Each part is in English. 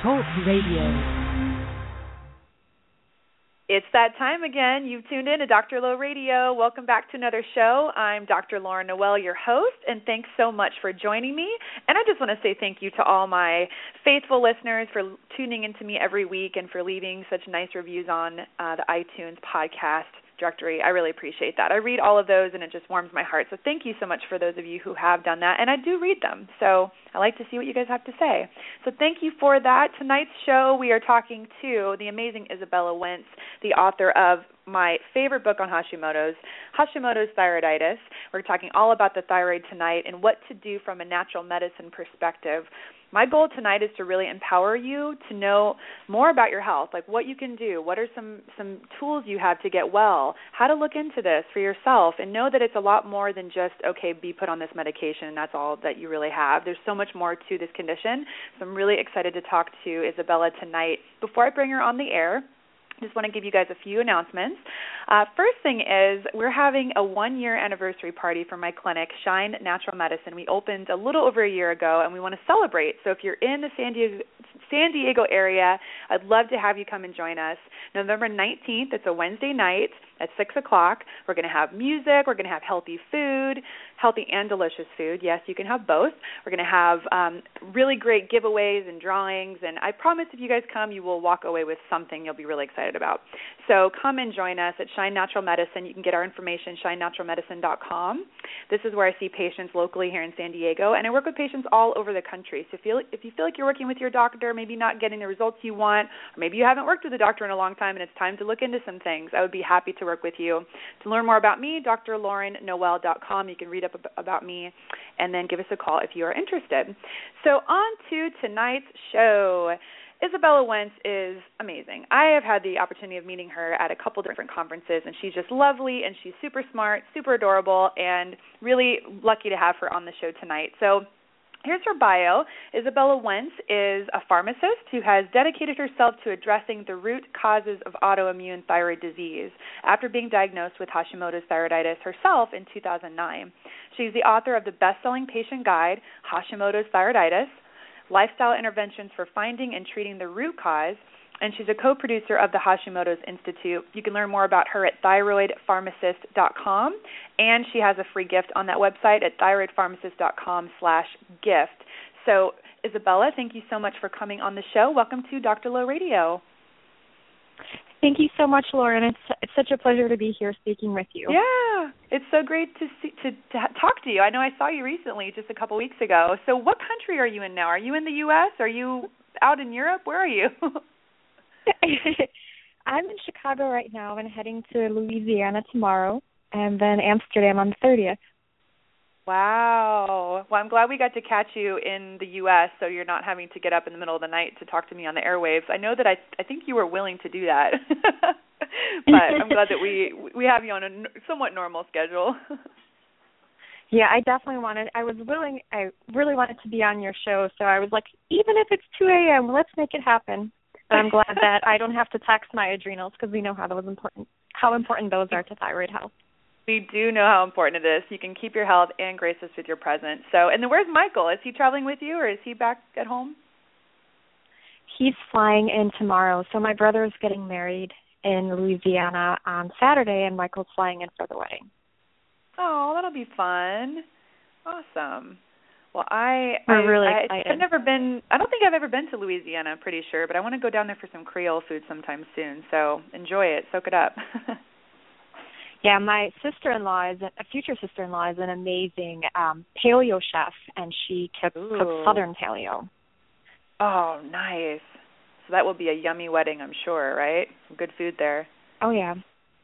Talk Radio. It's that time again. You've tuned in to Dr. Low Radio. Welcome back to another show. I'm Dr. Lauren Noel, your host, and thanks so much for joining me. And I just want to say thank you to all my faithful listeners for tuning into me every week and for leaving such nice reviews on uh, the iTunes podcast directory. I really appreciate that. I read all of those and it just warms my heart. So thank you so much for those of you who have done that. And I do read them. So I like to see what you guys have to say. So thank you for that. Tonight's show, we are talking to the amazing Izabella Wentz, the author of my favorite book on Hashimoto's, Hashimoto's thyroiditis. We're talking all about the thyroid tonight and what to do from a natural medicine perspective my goal tonight is to really empower you to know more about your health like what you can do what are some some tools you have to get well how to look into this for yourself and know that it's a lot more than just okay be put on this medication and that's all that you really have. There's so much more to this condition. So i'm really excited to talk to Izabella tonight. Before i bring her on the air just want to give you guys a few announcements. Uh, first thing is we're having a one year anniversary party for my clinic, Shine Natural Medicine. We opened a little over a year ago and we want to celebrate. So if you're in the San Diego San Diego area, I'd love to have you come and join us. November 19th, it's a Wednesday night at 6 o'clock. We're going to have music. We're going to have healthy food, healthy and delicious food. Yes, you can have both. We're going to have um, really great giveaways and drawings. And I promise if you guys come, you will walk away with something you'll be really excited about. So come and join us at Shine Natural Medicine. You can get our information, shinenaturalmedicine.com. This is where I see patients locally here in San Diego. And I work with patients all over the country. So if you, if you feel like you're working with your doctor, maybe not getting the results you want, or maybe you haven't worked with a doctor in a long time and it's time to look into some things, I would be happy to work with you. To learn more about me, drlaurennoel.com. You can read up about me and then give us a call if you are interested. So, on to tonight's show. Izabella Wentz is amazing. I have had the opportunity of meeting her at a couple different conferences, and she's just lovely and she's super smart, super adorable, and really lucky to have her on the show tonight. So, Here's her bio. Izabella Wentz is a pharmacist who has dedicated herself to addressing the root causes of autoimmune thyroid disease after being diagnosed with Hashimoto's thyroiditis herself in 2009. She's the author of the best selling patient guide, Hashimoto's Thyroiditis Lifestyle Interventions for Finding and Treating the Root Cause and she's a co-producer of the Hashimoto's Institute. You can learn more about her at thyroidpharmacist.com, and she has a free gift on that website at thyroidpharmacist.com slash gift. So, Izabella, thank you so much for coming on the show. Welcome to Dr. Low Radio. Thank you so much, Lauren. It's it's such a pleasure to be here speaking with you. Yeah, it's so great to see to, to talk to you. I know I saw you recently, just a couple weeks ago. So, what country are you in now? Are you in the U.S.? Are you out in Europe? Where are you? I'm in Chicago right now and heading to Louisiana tomorrow and then Amsterdam on the 30th. Wow. Well, I'm glad we got to catch you in the U.S. so you're not having to get up in the middle of the night to talk to me on the airwaves. I know that I I think you were willing to do that. but I'm glad that we we have you on a somewhat normal schedule. yeah, I definitely wanted I was willing I really wanted to be on your show, so I was like even if it's 2 a.m., let's make it happen. But I'm glad that I don't have to tax my adrenals because we know how those important how important those are to thyroid health. We do know how important it is. You can keep your health and grace us with your presence. So, and then where's Michael? Is he traveling with you, or is he back at home? He's flying in tomorrow. So my brother is getting married in Louisiana on Saturday, and Michael's flying in for the wedding. Oh, that'll be fun! Awesome. Well, I We're I, really I, excited. I've never been. I don't think I've ever been to Louisiana. I'm pretty sure, but I want to go down there for some Creole food sometime soon. So enjoy it, soak it up. yeah, my sister-in-law is a future sister-in-law is an amazing um paleo chef, and she cooks, cooks southern paleo. oh, nice. So that will be a yummy wedding, I'm sure, right? Some good food there. Oh yeah,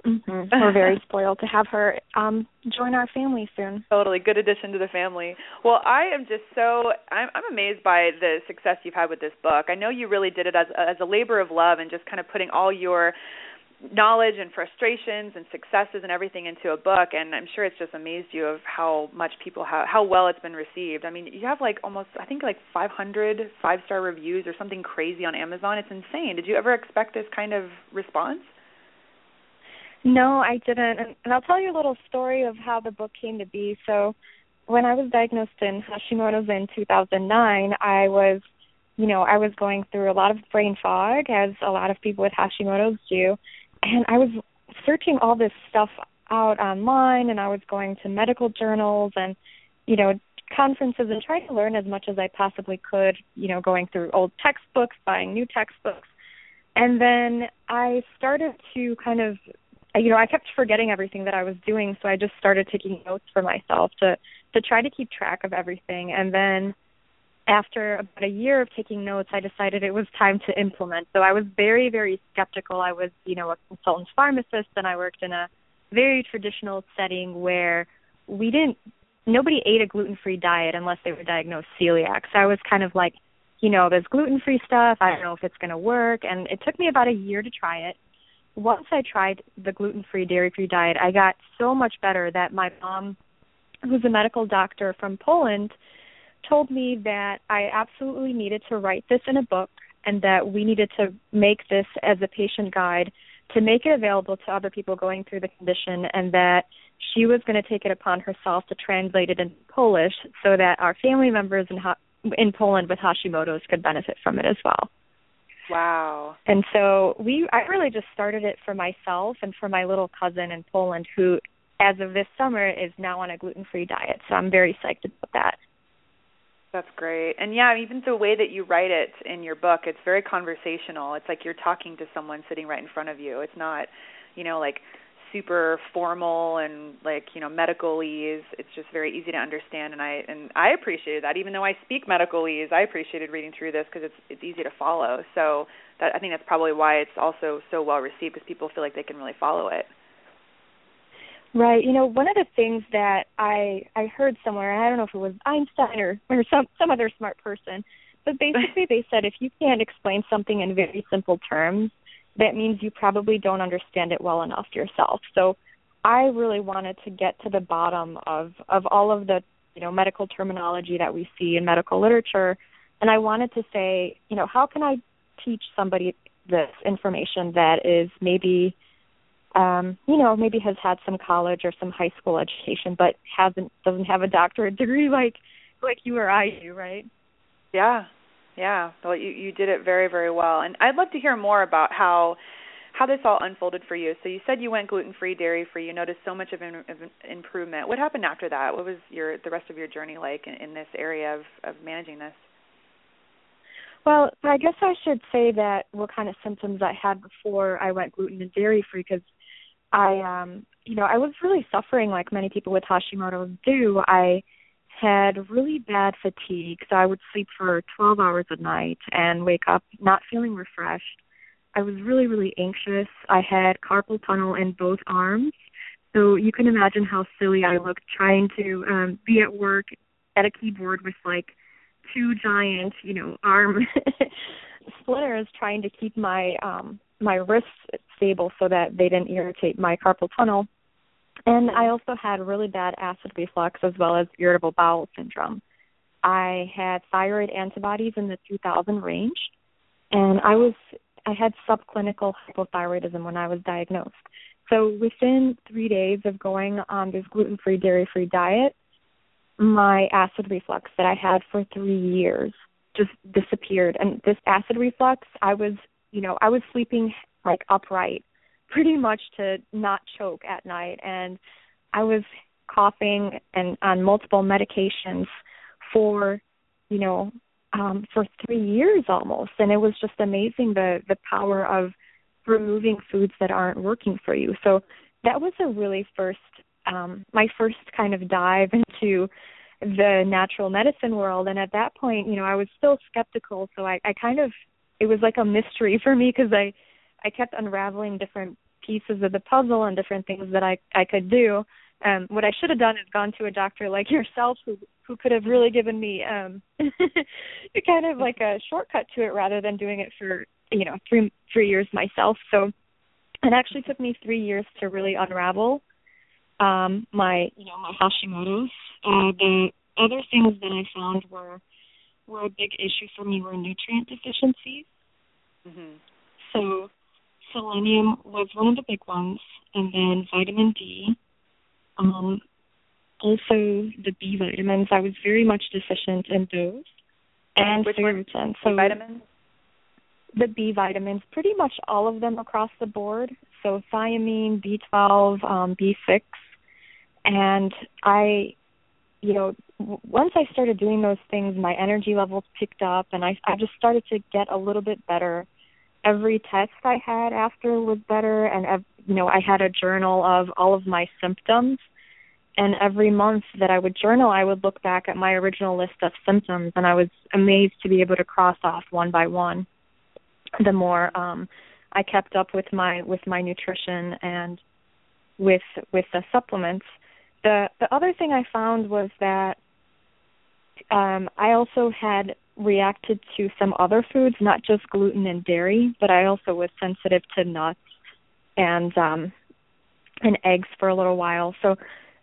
Mm-hmm. We're very spoiled to have her um join our family soon. Totally good addition to the family. Well, I am just so I'm I'm amazed by the success you've had with this book. I know you really did it as as a labor of love and just kind of putting all your knowledge and frustrations and successes and everything into a book and I'm sure it's just amazed you of how much people have how well it's been received. I mean, you have like almost I think like 500 five-star reviews or something crazy on Amazon. It's insane. Did you ever expect this kind of response? No, I didn't. And, and I'll tell you a little story of how the book came to be. So, when I was diagnosed in Hashimoto's in 2009, I was, you know, I was going through a lot of brain fog, as a lot of people with Hashimoto's do, and I was searching all this stuff out online, and I was going to medical journals and, you know, conferences and trying to learn as much as I possibly could, you know, going through old textbooks, buying new textbooks. And then I started to kind of you know, I kept forgetting everything that I was doing, so I just started taking notes for myself to to try to keep track of everything. And then after about a year of taking notes, I decided it was time to implement. So I was very, very skeptical. I was, you know, a consultant pharmacist, and I worked in a very traditional setting where we didn't, nobody ate a gluten-free diet unless they were diagnosed celiac. So I was kind of like, you know, there's gluten-free stuff. I don't know if it's going to work. And it took me about a year to try it once I tried the gluten free, dairy free diet, I got so much better that my mom, who's a medical doctor from Poland, told me that I absolutely needed to write this in a book and that we needed to make this as a patient guide to make it available to other people going through the condition and that she was going to take it upon herself to translate it in Polish so that our family members in in Poland with Hashimoto's could benefit from it as well. Wow. And so we I really just started it for myself and for my little cousin in Poland who as of this summer is now on a gluten-free diet. So I'm very psyched about that. That's great. And yeah, even the way that you write it in your book, it's very conversational. It's like you're talking to someone sitting right in front of you. It's not, you know, like super formal and like you know medicalese it's just very easy to understand and i and i appreciated that. Even though i speak medicalese i appreciated reading through this because it's it's easy to follow. So that i think that's probably why it's also so well received because people feel like they can really follow it. Right. You know one of the things that i i heard somewhere i don't know if it was einstein or or some some other smart person but basically they said if you can't explain something in very simple terms that means you probably don't understand it well enough yourself. So I really wanted to get to the bottom of of all of the you know medical terminology that we see in medical literature and I wanted to say, you know, how can I teach somebody this information that is maybe um, you know, maybe has had some college or some high school education but hasn't doesn't have a doctorate degree like like you or I do, right? Yeah, yeah, well, you you did it very very well, and I'd love to hear more about how how this all unfolded for you. So you said you went gluten free, dairy free. You noticed so much of, in, of improvement. What happened after that? What was your the rest of your journey like in, in this area of of managing this? Well, I guess I should say that what kind of symptoms I had before I went gluten and dairy free because I um you know, I was really suffering like many people with Hashimoto's do. I had really bad fatigue, so I would sleep for 12 hours a night and wake up not feeling refreshed. I was really, really anxious. I had carpal tunnel in both arms, so you can imagine how silly I looked trying to um, be at work at a keyboard with like two giant, you know, arm splinters trying to keep my um my wrists stable so that they didn't irritate my carpal tunnel. And I also had really bad acid reflux as well as irritable bowel syndrome. I had thyroid antibodies in the 2000 range, and I was I had subclinical hypothyroidism when I was diagnosed. So within three days of going on this gluten-free, dairy-free diet, my acid reflux that I had for three years just disappeared. And this acid reflux, I was, you know, I was sleeping like upright pretty much to not choke at night. And I was coughing and on multiple medications for you know um for 3 years almost. And it was just amazing the the power of removing foods that aren't working for you. So that was a really first um my first kind of dive into the natural medicine world. And at that point you know I was still skeptical. So I I kind of it was like a mystery for me because I I kept unraveling different pieces of the puzzle and different things that I I could do. Um what I should have done is gone to a doctor like yourself who who could have really given me um kind of like a shortcut to it rather than doing it for you know three three years myself so it actually took me three years to really unravel um my you know my hashimoto's uh the other things that i found were were a big issue for me were nutrient deficiencies Mhm. so selenium was one of the big ones and then vitamin d um also the b vitamins i was very much deficient in those and Which ferritin so vitamins? the B vitamins, pretty much all of them across the board. So thiamine, B12, um, B6, and I, you know, once I started doing those things, my energy levels picked up, and I I just started to get a little bit better. Every test I had after was better, and you know, I had a journal of all of my symptoms. And every month that I would journal, I would look back at my original list of symptoms, and I was amazed to be able to cross off one by one the more um I kept up with my with my nutrition and with with the supplements. The the other thing I found was that um I also had reacted to some other foods, not just gluten and dairy, but I also was sensitive to nuts and um and eggs for a little while. So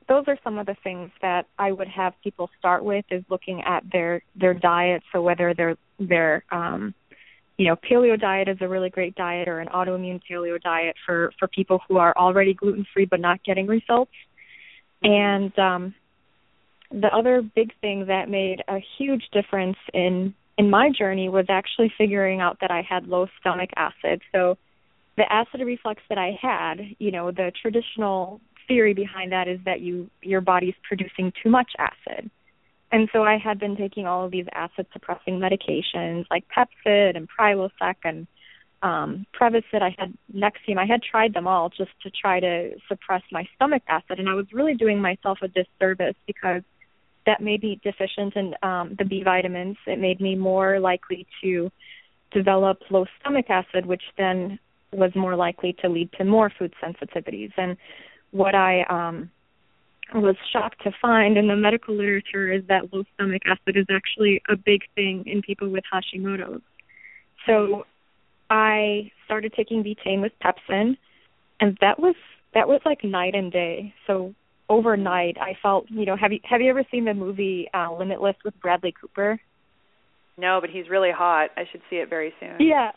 those are some of the things that I would have people start with is looking at their their diet. So whether they're they're um you know, paleo diet is a really great diet or an autoimmune paleo diet for for people who are already gluten free but not getting results. And um the other big thing that made a huge difference in in my journey was actually figuring out that I had low stomach acid. So the acid reflux that I had, you know, the traditional theory behind that is that you your body's producing too much acid. And so I had been taking all of these acid suppressing medications like Pepcid and Prilosec and um Prevacid. I had Nexium. I had tried them all just to try to suppress my stomach acid and I was really doing myself a disservice because that may be deficient in um the B vitamins. It made me more likely to develop low stomach acid which then was more likely to lead to more food sensitivities. And what I um was shocked to find in the medical literature is that low stomach acid is actually a big thing in people with Hashimoto's. So I started taking betaine with pepsin and that was that was like night and day. So overnight I felt, you know, have you have you ever seen the movie uh Limitless with Bradley Cooper? No, but he's really hot. I should see it very soon. Yeah.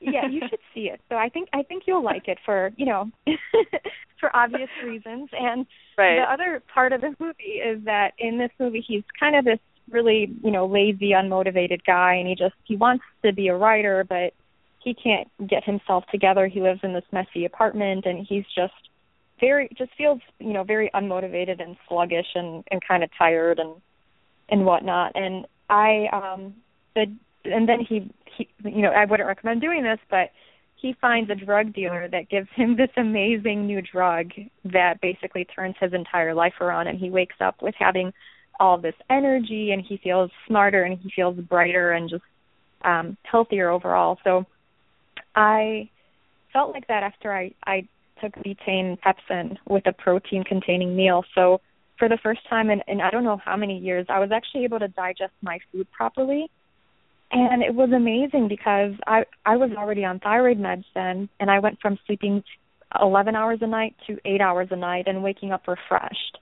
Yeah, you should see it. So I think I think you'll like it for, you know, for obvious reasons. And Right. the other part of the movie is that in this movie he's kind of this really, you know, lazy, unmotivated guy and he just he wants to be a writer but he can't get himself together. He lives in this messy apartment and he's just very just feels, you know, very unmotivated and sluggish and, and kind of tired and and whatnot. And I um the and then he he you know, I wouldn't recommend doing this, but he finds a drug dealer that gives him this amazing new drug that basically turns his entire life around and he wakes up with having all this energy and he feels smarter and he feels brighter and just um healthier overall. So I felt like that after I I took betaine pepsin with a protein containing meal. So for the first time in, in I don't know how many years, I was actually able to digest my food properly and it was amazing because I I was already on thyroid meds then, and I went from sleeping 11 hours a night to 8 hours a night and waking up refreshed.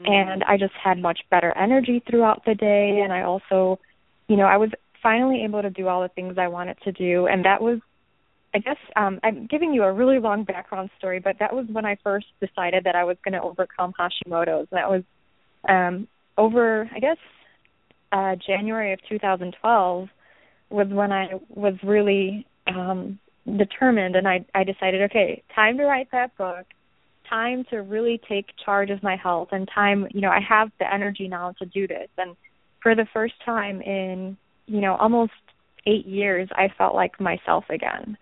Mm-hmm. And I just had much better energy throughout the day and I also, you know, I was finally able to do all the things I wanted to do and that was I guess um I'm giving you a really long background story, but that was when I first decided that I was going to overcome Hashimoto's. That was um over I guess uh January of 2012 was when I was really um determined and I I decided okay, time to write that book. Time to really take charge of my health and time, you know, I have the energy now to do this and for the first time in, you know, almost 8 years I felt like myself again.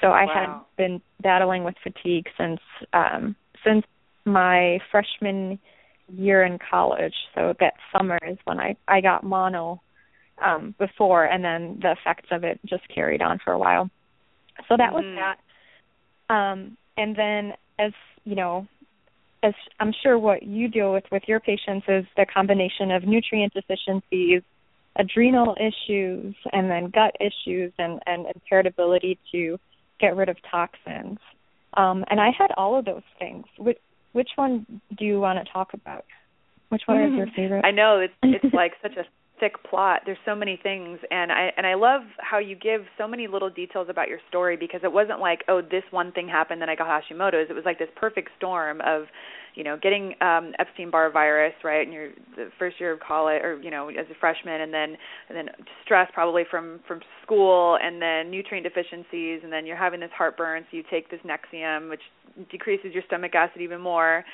So I Wow. had been battling with fatigue since um since my freshman year in college. So that summer is when I I got mono um before and then the effects of it just carried on for a while. So that was Mhm. that. Um and then as you know, as I'm sure what you deal with with your patients is the combination of nutrient deficiencies, adrenal issues, and then gut issues, and and impaired ability to get rid of toxins. Um, and I had all of those things. Which which one do you want to talk about? Which one is your favorite? I know it's it's like such a thick plot. There's so many things and I and I love how you give so many little details about your story because it wasn't like, oh, this one thing happened then I got Hashimoto's. It was like this perfect storm of you know, getting um Epstein-Barr virus, right, in your the first year of college or you know, as a freshman and then and then stress probably from from school and then nutrient deficiencies and then you're having this heartburn, so you take this Nexium which decreases your stomach acid even more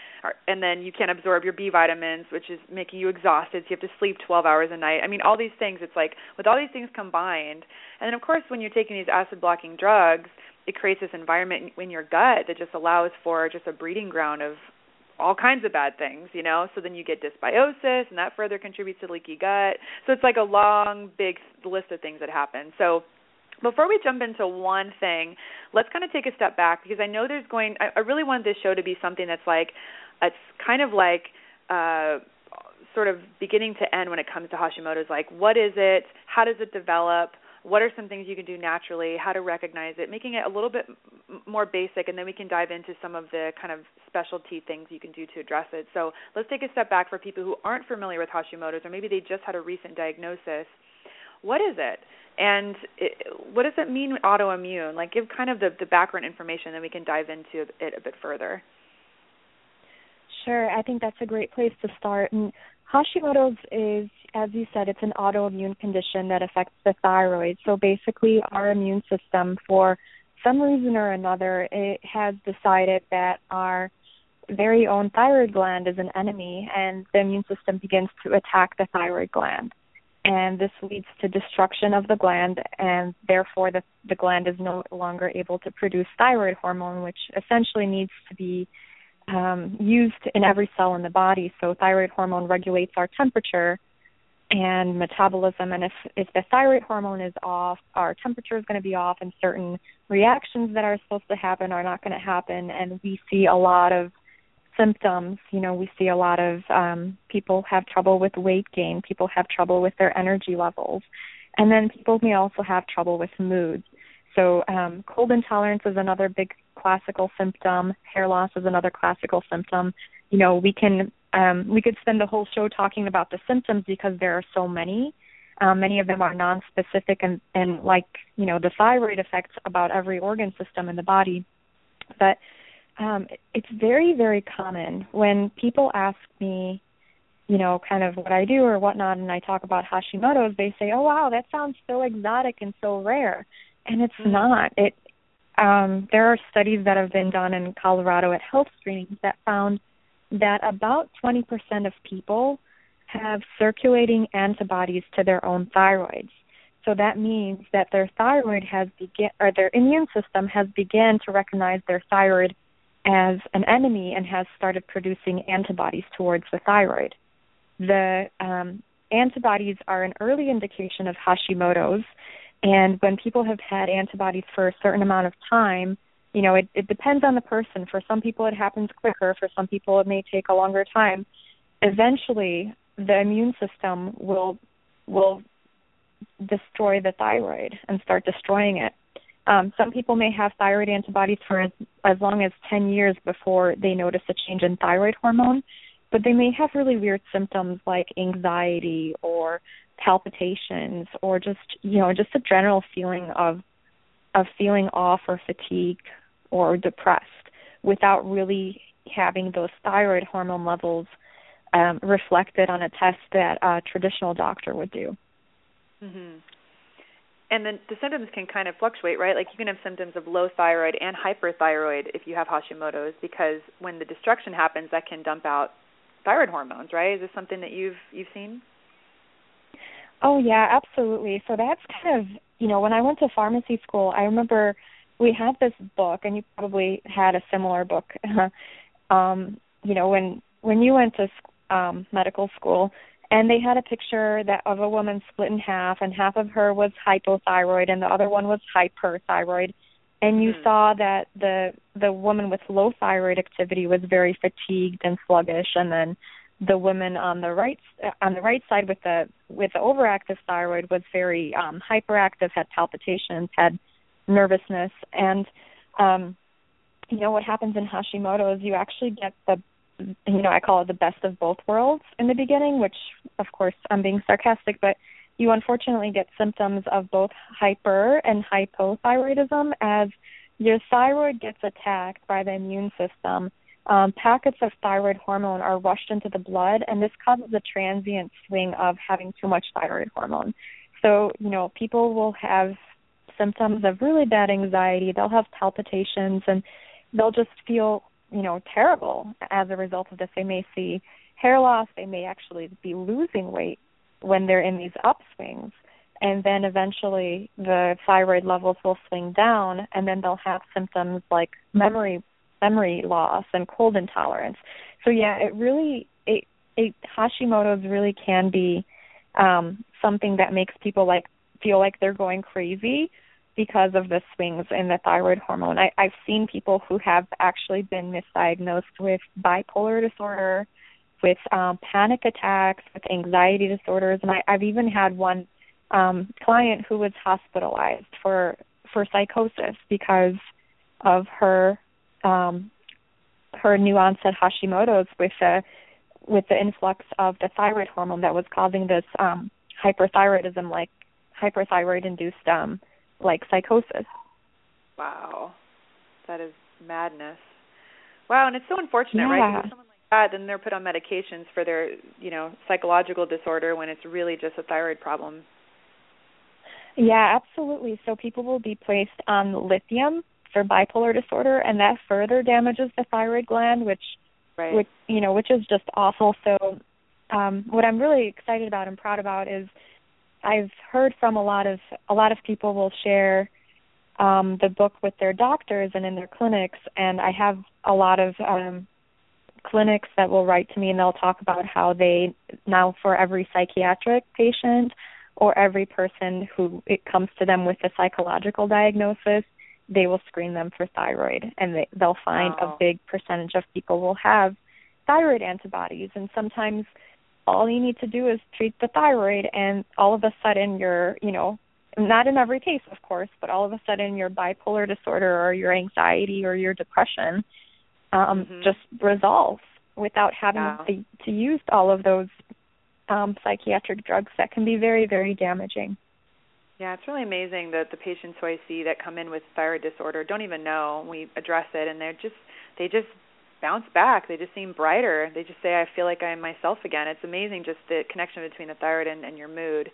and then you can't absorb your B vitamins, which is making you exhausted, so you have to sleep 12 hours a night. I mean, all these things, it's like with all these things combined. And then of course, when you're taking these acid blocking drugs, it creates this environment in your gut that just allows for just a breeding ground of all kinds of bad things, you know. So then you get dysbiosis, and that further contributes to leaky gut. So it's like a long, big list of things that happen. So before we jump into one thing, let's kind of take a step back because I know there's going. I, I really want this show to be something that's like, it's kind of like. uh sort of beginning to end when it comes to Hashimoto's like what is it how does it develop what are some things you can do naturally, how to recognize it, making it a little bit m- more basic, and then we can dive into some of the kind of specialty things you can do to address it. So let's take a step back for people who aren't familiar with Hashimoto's, or maybe they just had a recent diagnosis. What is it? And it, what does it mean autoimmune? Like give kind of the, the background information, then we can dive into it a bit further. Sure, I think that's a great place to start. And Hashimoto's is, as you said, it's an autoimmune condition that affects the thyroid. So basically, our immune system, for some reason or another, it has decided that our very own thyroid gland is an enemy, and the immune system begins to attack the thyroid gland. And this leads to destruction of the gland, and therefore the, the gland is no longer able to produce thyroid hormone, which essentially needs to be um, used in every cell in the body. So thyroid hormone regulates our temperature and metabolism. And if if the thyroid hormone is off, our temperature is going to be off, and certain reactions that are supposed to happen are not going to happen. And we see a lot of symptoms. You know, we see a lot of um, people have trouble with weight gain. People have trouble with their energy levels, and then people may also have trouble with moods. So um, cold intolerance is another big classical symptom. Hair loss is another classical symptom. You know, we can um, we could spend the whole show talking about the symptoms because there are so many. Um, many of them are non-specific and, and like you know the thyroid affects about every organ system in the body. But um, it's very very common when people ask me, you know, kind of what I do or whatnot, and I talk about Hashimoto's. They say, "Oh wow, that sounds so exotic and so rare," and it's mm-hmm. not. It um, there are studies that have been done in Colorado at health screenings that found that about 20% of people have circulating antibodies to their own thyroids. So that means that their thyroid has begun, or their immune system has begun to recognize their thyroid as an enemy and has started producing antibodies towards the thyroid. The um, antibodies are an early indication of Hashimoto's, and when people have had antibodies for a certain amount of time, you know, it, it depends on the person. For some people, it happens quicker. For some people, it may take a longer time. Eventually, the immune system will will destroy the thyroid and start destroying it. Um, some people may have thyroid antibodies for as, as long as 10 years before they notice a change in thyroid hormone, but they may have really weird symptoms like anxiety or palpitations or just you know just a general feeling of of feeling off or fatigued or depressed without really having those thyroid hormone levels um, reflected on a test that a traditional doctor would do. Mm-hmm. And then the symptoms can kind of fluctuate, right? Like you can have symptoms of low thyroid and hyperthyroid if you have Hashimoto's, because when the destruction happens, that can dump out thyroid hormones, right? Is this something that you've you've seen? Oh yeah, absolutely. So that's kind of you know when I went to pharmacy school, I remember we had this book, and you probably had a similar book. um, you know when when you went to um, medical school, and they had a picture that of a woman split in half, and half of her was hypothyroid, and the other one was hyperthyroid. and you Mhm. saw that the the woman with low thyroid activity was very fatigued and sluggish and then the woman on the right on the right side with the with the overactive thyroid was very um hyperactive had palpitations had nervousness and um you know what happens in Hashimoto's you actually get the you know I call it the best of both worlds in the beginning which of course I'm being sarcastic but you unfortunately get symptoms of both hyper and hypothyroidism as your thyroid gets attacked by the immune system. Um, packets of thyroid hormone are rushed into the blood, and this causes a transient swing of having too much thyroid hormone. So, you know, people will have symptoms of really bad anxiety. They'll have palpitations, and they'll just feel, you know, terrible as a result of this. They may see hair loss. They may actually be losing weight when they're in these upswings and then eventually the thyroid levels will swing down and then they'll have symptoms like memory memory loss and cold intolerance so yeah it really it, it hashimoto's really can be um something that makes people like feel like they're going crazy because of the swings in the thyroid hormone. I i've seen people who have actually been misdiagnosed with bipolar disorder with um, panic attacks, with anxiety disorders, and I, I've even had one um, client who was hospitalized for for psychosis because of her um, her new onset Hashimoto's with the with the influx of the thyroid hormone that was causing this um, hyperthyroidism, like hyperthyroid induced um, like psychosis. Wow, that is madness. Wow, and it's so unfortunate, yeah. right? Because someone that, then they're put on medications for their, you know, psychological disorder when it's really just a thyroid problem. Yeah, absolutely. So people will be placed on lithium for bipolar disorder, and that further damages the thyroid gland, which, right. which you know, which is just awful. So, um, what I'm really excited about and proud about is I've heard from a lot of a lot of people will share um, the book with their doctors and in their clinics, and I have a lot of um, clinics that will write to me and they'll talk about how they now for every psychiatric patient or every person who it comes to them with a psychological diagnosis they will screen them for thyroid and they they'll find wow. a big percentage of people will have thyroid antibodies and sometimes all you need to do is treat the thyroid and all of a sudden you're you know not in every case of course but all of a sudden your bipolar disorder or your anxiety or your depression um, mm-hmm. just resolves without having wow. to, to use all of those um, psychiatric drugs that can be very, very damaging. Yeah, it's really amazing that the patients who I see that come in with thyroid disorder don't even know we address it, and they're just they just bounce back. They just seem brighter. They just say, "I feel like I'm myself again." It's amazing just the connection between the thyroid and, and your mood.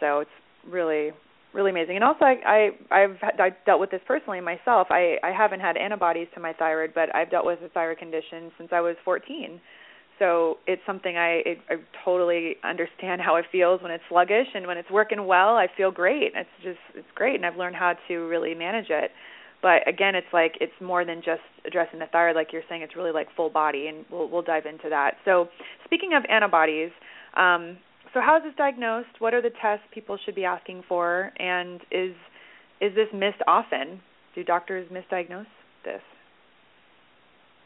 So it's really really amazing. And also, I, I I've I dealt with this personally myself. I I haven't had antibodies to my thyroid, but I've dealt with a thyroid condition since I was 14. So it's something I it, I totally understand how it feels when it's sluggish and when it's working well. I feel great. It's just it's great, and I've learned how to really manage it. But again, it's like it's more than just addressing the thyroid, like you're saying. It's really like full body, and we'll we'll dive into that. So speaking of antibodies, um, so how is this diagnosed? What are the tests people should be asking for? And is is this missed often? Do doctors misdiagnose this?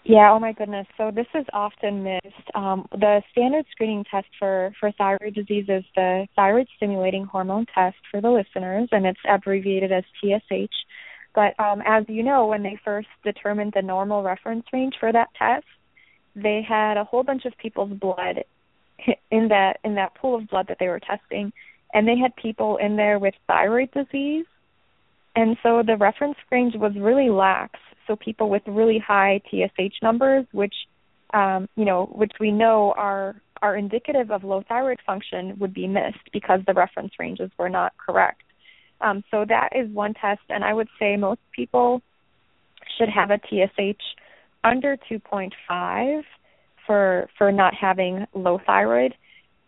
Yeah, oh my goodness. So this is often missed. Um, the standard screening test for, for thyroid disease is the thyroid stimulating hormone test for the listeners, and it's abbreviated as TSH. But um, as you know, when they first determined the normal reference range for that test, they had a whole bunch of people's blood in that in that pool of blood that they were testing, and they had people in there with thyroid disease, and so the reference range was really lax. So people with really high TSH numbers, which um, you know, which we know are are indicative of low thyroid function, would be missed because the reference ranges were not correct. Um, so that is one test, and I would say most people should have a TSH under 2.5 for for not having low thyroid.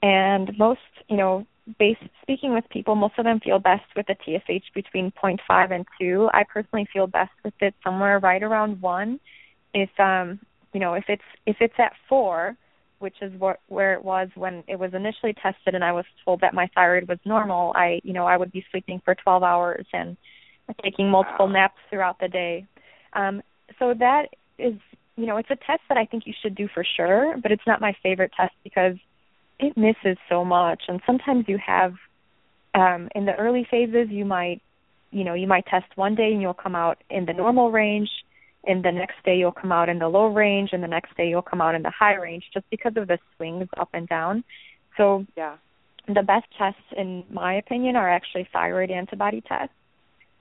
And most you know based speaking with people most of them feel best with a TSH between 0.5 and 2 I personally feel best with it somewhere right around 1 if um you know if it's if it's at 4 which is what where it was when it was initially tested and I was told that my thyroid was normal I you know I would be sleeping for 12 hours and taking multiple wow. naps throughout the day. Um, so that is, you know, it's a test that I think you should do for sure, but it's not my favorite test because it misses so much. And sometimes you have, um, in the early phases, you might, you know, you might test one day and you'll come out in the normal range, and the next day you'll come out in the low range, and the next day you'll come out in the high range, just because of the swings up and down. So yeah. the best tests, in my opinion, are actually thyroid antibody tests.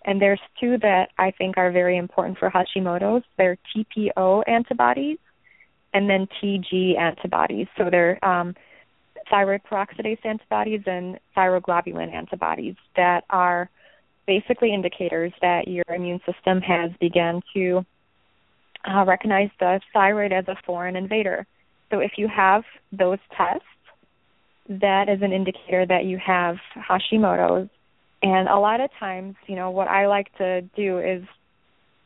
And there's two that I think are very important for Hashimoto's. They're TPO antibodies and then TG antibodies. So they're um, thyroid peroxidase antibodies and thyroglobulin antibodies that are basically indicators that your immune system has begun to uh, recognize the thyroid as a foreign invader. So if you have those tests, that is an indicator that you have Hashimoto's. And a lot of times, you know, what I like to do is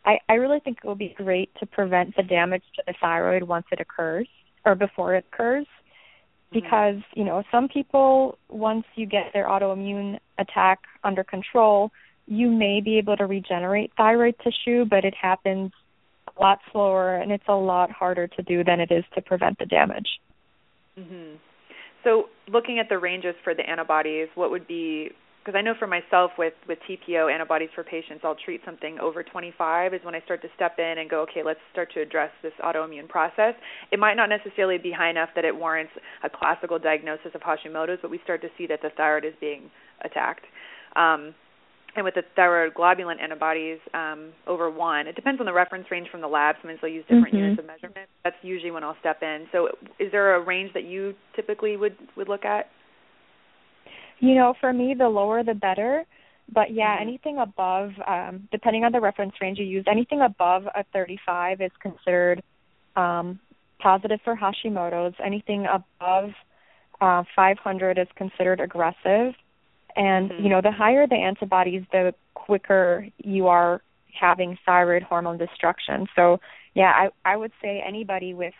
I, I really think it will be great to prevent the damage to the thyroid once it occurs or before it occurs. Mm-hmm. Because, you know, some people, once you get their autoimmune attack under control, you may be able to regenerate thyroid tissue, but it happens lot slower and it's a lot harder to do than it is to prevent the damage. Mhm. So, looking at the ranges for the antibodies, what would be because I know for myself with with TPO antibodies for patients, I'll treat something over 25 is when I start to step in and go, okay, let's start to address this autoimmune process. It might not necessarily be high enough that it warrants a classical diagnosis of Hashimoto's, but we start to see that the thyroid is being attacked. Um, and with the thyroid globulin antibodies um, over one, it depends on the reference range from the lab. Sometimes they'll use different mm-hmm. units of measurement. That's usually when I'll step in. So, is there a range that you typically would would look at? You know, for me, the lower the better. But yeah, mm-hmm. anything above, um, depending on the reference range you use, anything above a 35 is considered um, positive for Hashimoto's. Anything above uh, 500 is considered aggressive. And mm-hmm. you know, the higher the antibodies, the quicker you are having thyroid hormone destruction. So yeah, I I would say anybody with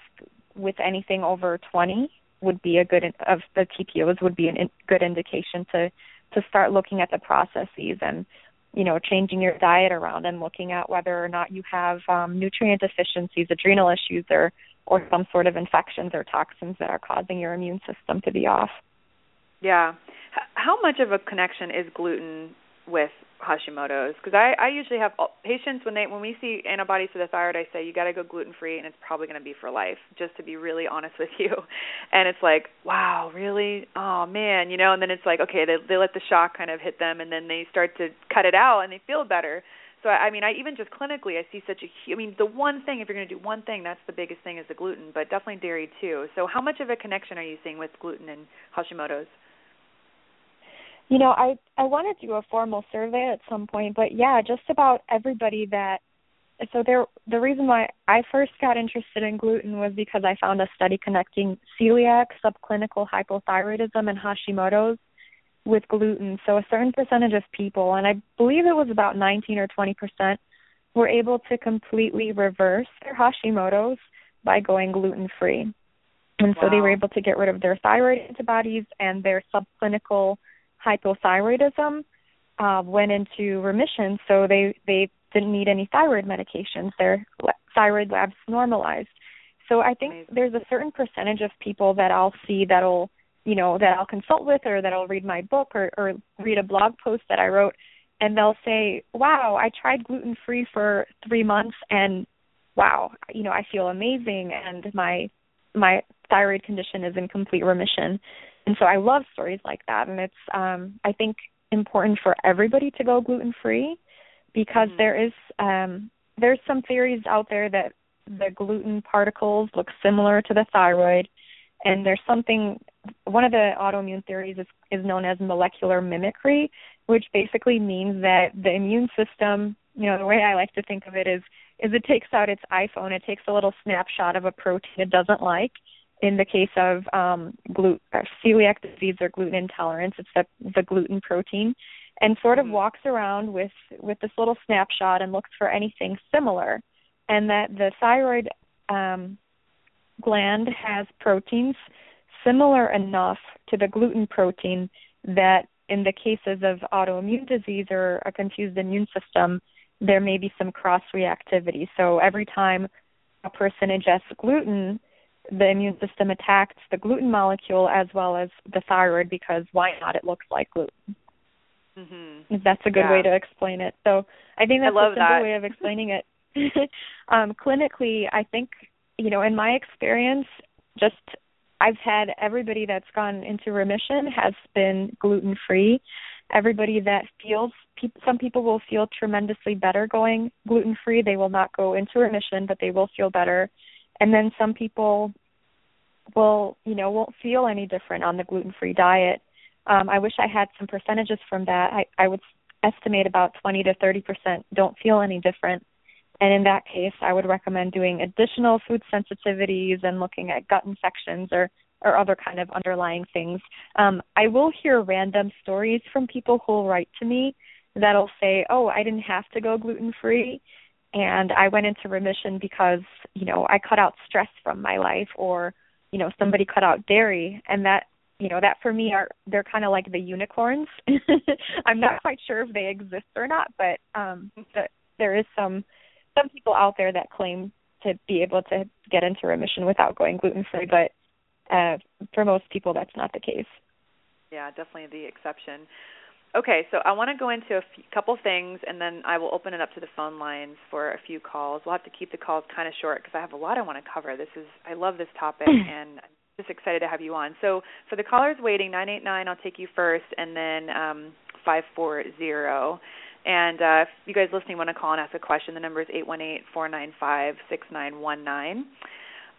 with anything over 20 would be a good of the TPOs would be a in, good indication to to start looking at the processes and you know changing your diet around and looking at whether or not you have um, nutrient deficiencies, adrenal issues, or or some sort of infections or toxins that are causing your immune system to be off. Yeah. H- how much of a connection is gluten with Hashimoto's? Because I, I usually have patients when they when we see antibodies to the thyroid, I say you got to go gluten free, and it's probably going to be for life. Just to be really honest with you, and it's like, wow, really? Oh man, you know. And then it's like, okay, they they let the shock kind of hit them, and then they start to cut it out, and they feel better. So I, I mean, I even just clinically, I see such a. I mean, the one thing if you're going to do one thing, that's the biggest thing is the gluten, but definitely dairy too. So how much of a connection are you seeing with gluten and Hashimoto's? You know, I I want to do a formal survey at some point, but yeah, just about everybody that so there the reason why I first got interested in gluten was because I found a study connecting celiac, subclinical hypothyroidism and Hashimoto's with gluten. So a certain percentage of people, and I believe it was about 19 or 20 percent, were able to completely reverse their Hashimoto's by going gluten free. And so they were able to get rid of their thyroid antibodies and their subclinical hypothyroidism uh, went into remission, so they they didn't need any thyroid medications. Their thyroid labs normalized. So I think Amazing. there's a certain percentage of people that I'll see that'll you know that I'll consult with or that'll read my book or or read a blog post that I wrote and they'll say, "Wow, I tried gluten free for 3 months and wow, you know, I feel amazing and my my thyroid condition is in complete remission." And so I love stories like that and it's um I think important for everybody to go gluten free because mm-hmm. there is um there's some theories out there that the gluten particles look similar to the thyroid and there's something one of the autoimmune theories is, is known as molecular mimicry which basically means that the immune system you know the way i like to think of it is is it takes out its iphone it takes a little snapshot of a protein it doesn't like in the case of um, gluten, celiac disease or gluten intolerance, it's the, the gluten protein, and sort of mm-hmm. walks around with with this little snapshot and looks for anything similar, and that the thyroid um, gland has proteins similar enough to the gluten protein that in the cases of autoimmune disease or a confused immune system, there may be some cross reactivity. So every time a person ingests gluten, the immune system attacks the gluten molecule as well as the thyroid because why not? It looks like gluten. Mm-hmm. That's a good yeah. way to explain it. So I think that's I a simple that. way of explaining it. um, clinically, I think you know, in my experience, just I've had everybody that's gone into remission has been gluten free. Everybody that feels, some people will feel tremendously better going gluten free. They will not go into remission, but they will feel better. And then some people will, you know, won't feel any different on the gluten free diet. Um, I wish I had some percentages from that. I, I would estimate about 20 to 30 percent don't feel any different. And in that case, I would recommend doing additional food sensitivities and looking at gut infections or or other kind of underlying things. Um, I will hear random stories from people who will write to me that'll say, "Oh, I didn't have to go gluten free, and I went into remission because you know I cut out stress from my life, or you know somebody cut out dairy," and that you know that for me are they're kind of like the unicorns. I'm not quite sure if they exist or not, but um, the, there is some some people out there that claim to be able to get into remission without going gluten free, but uh, for most people, that's not the case. Yeah, definitely the exception. Okay, so I want to go into a few, couple things, and then I will open it up to the phone lines for a few calls. We'll have to keep the calls kind of short because I have a lot I want to cover. This is I love this topic, and I'm just excited to have you on. So for the callers waiting, nine eight nine, I'll take you first, and then um, five four zero. And uh, if you guys listening want to call and ask a question, the number is eight one eight four nine five six nine one nine.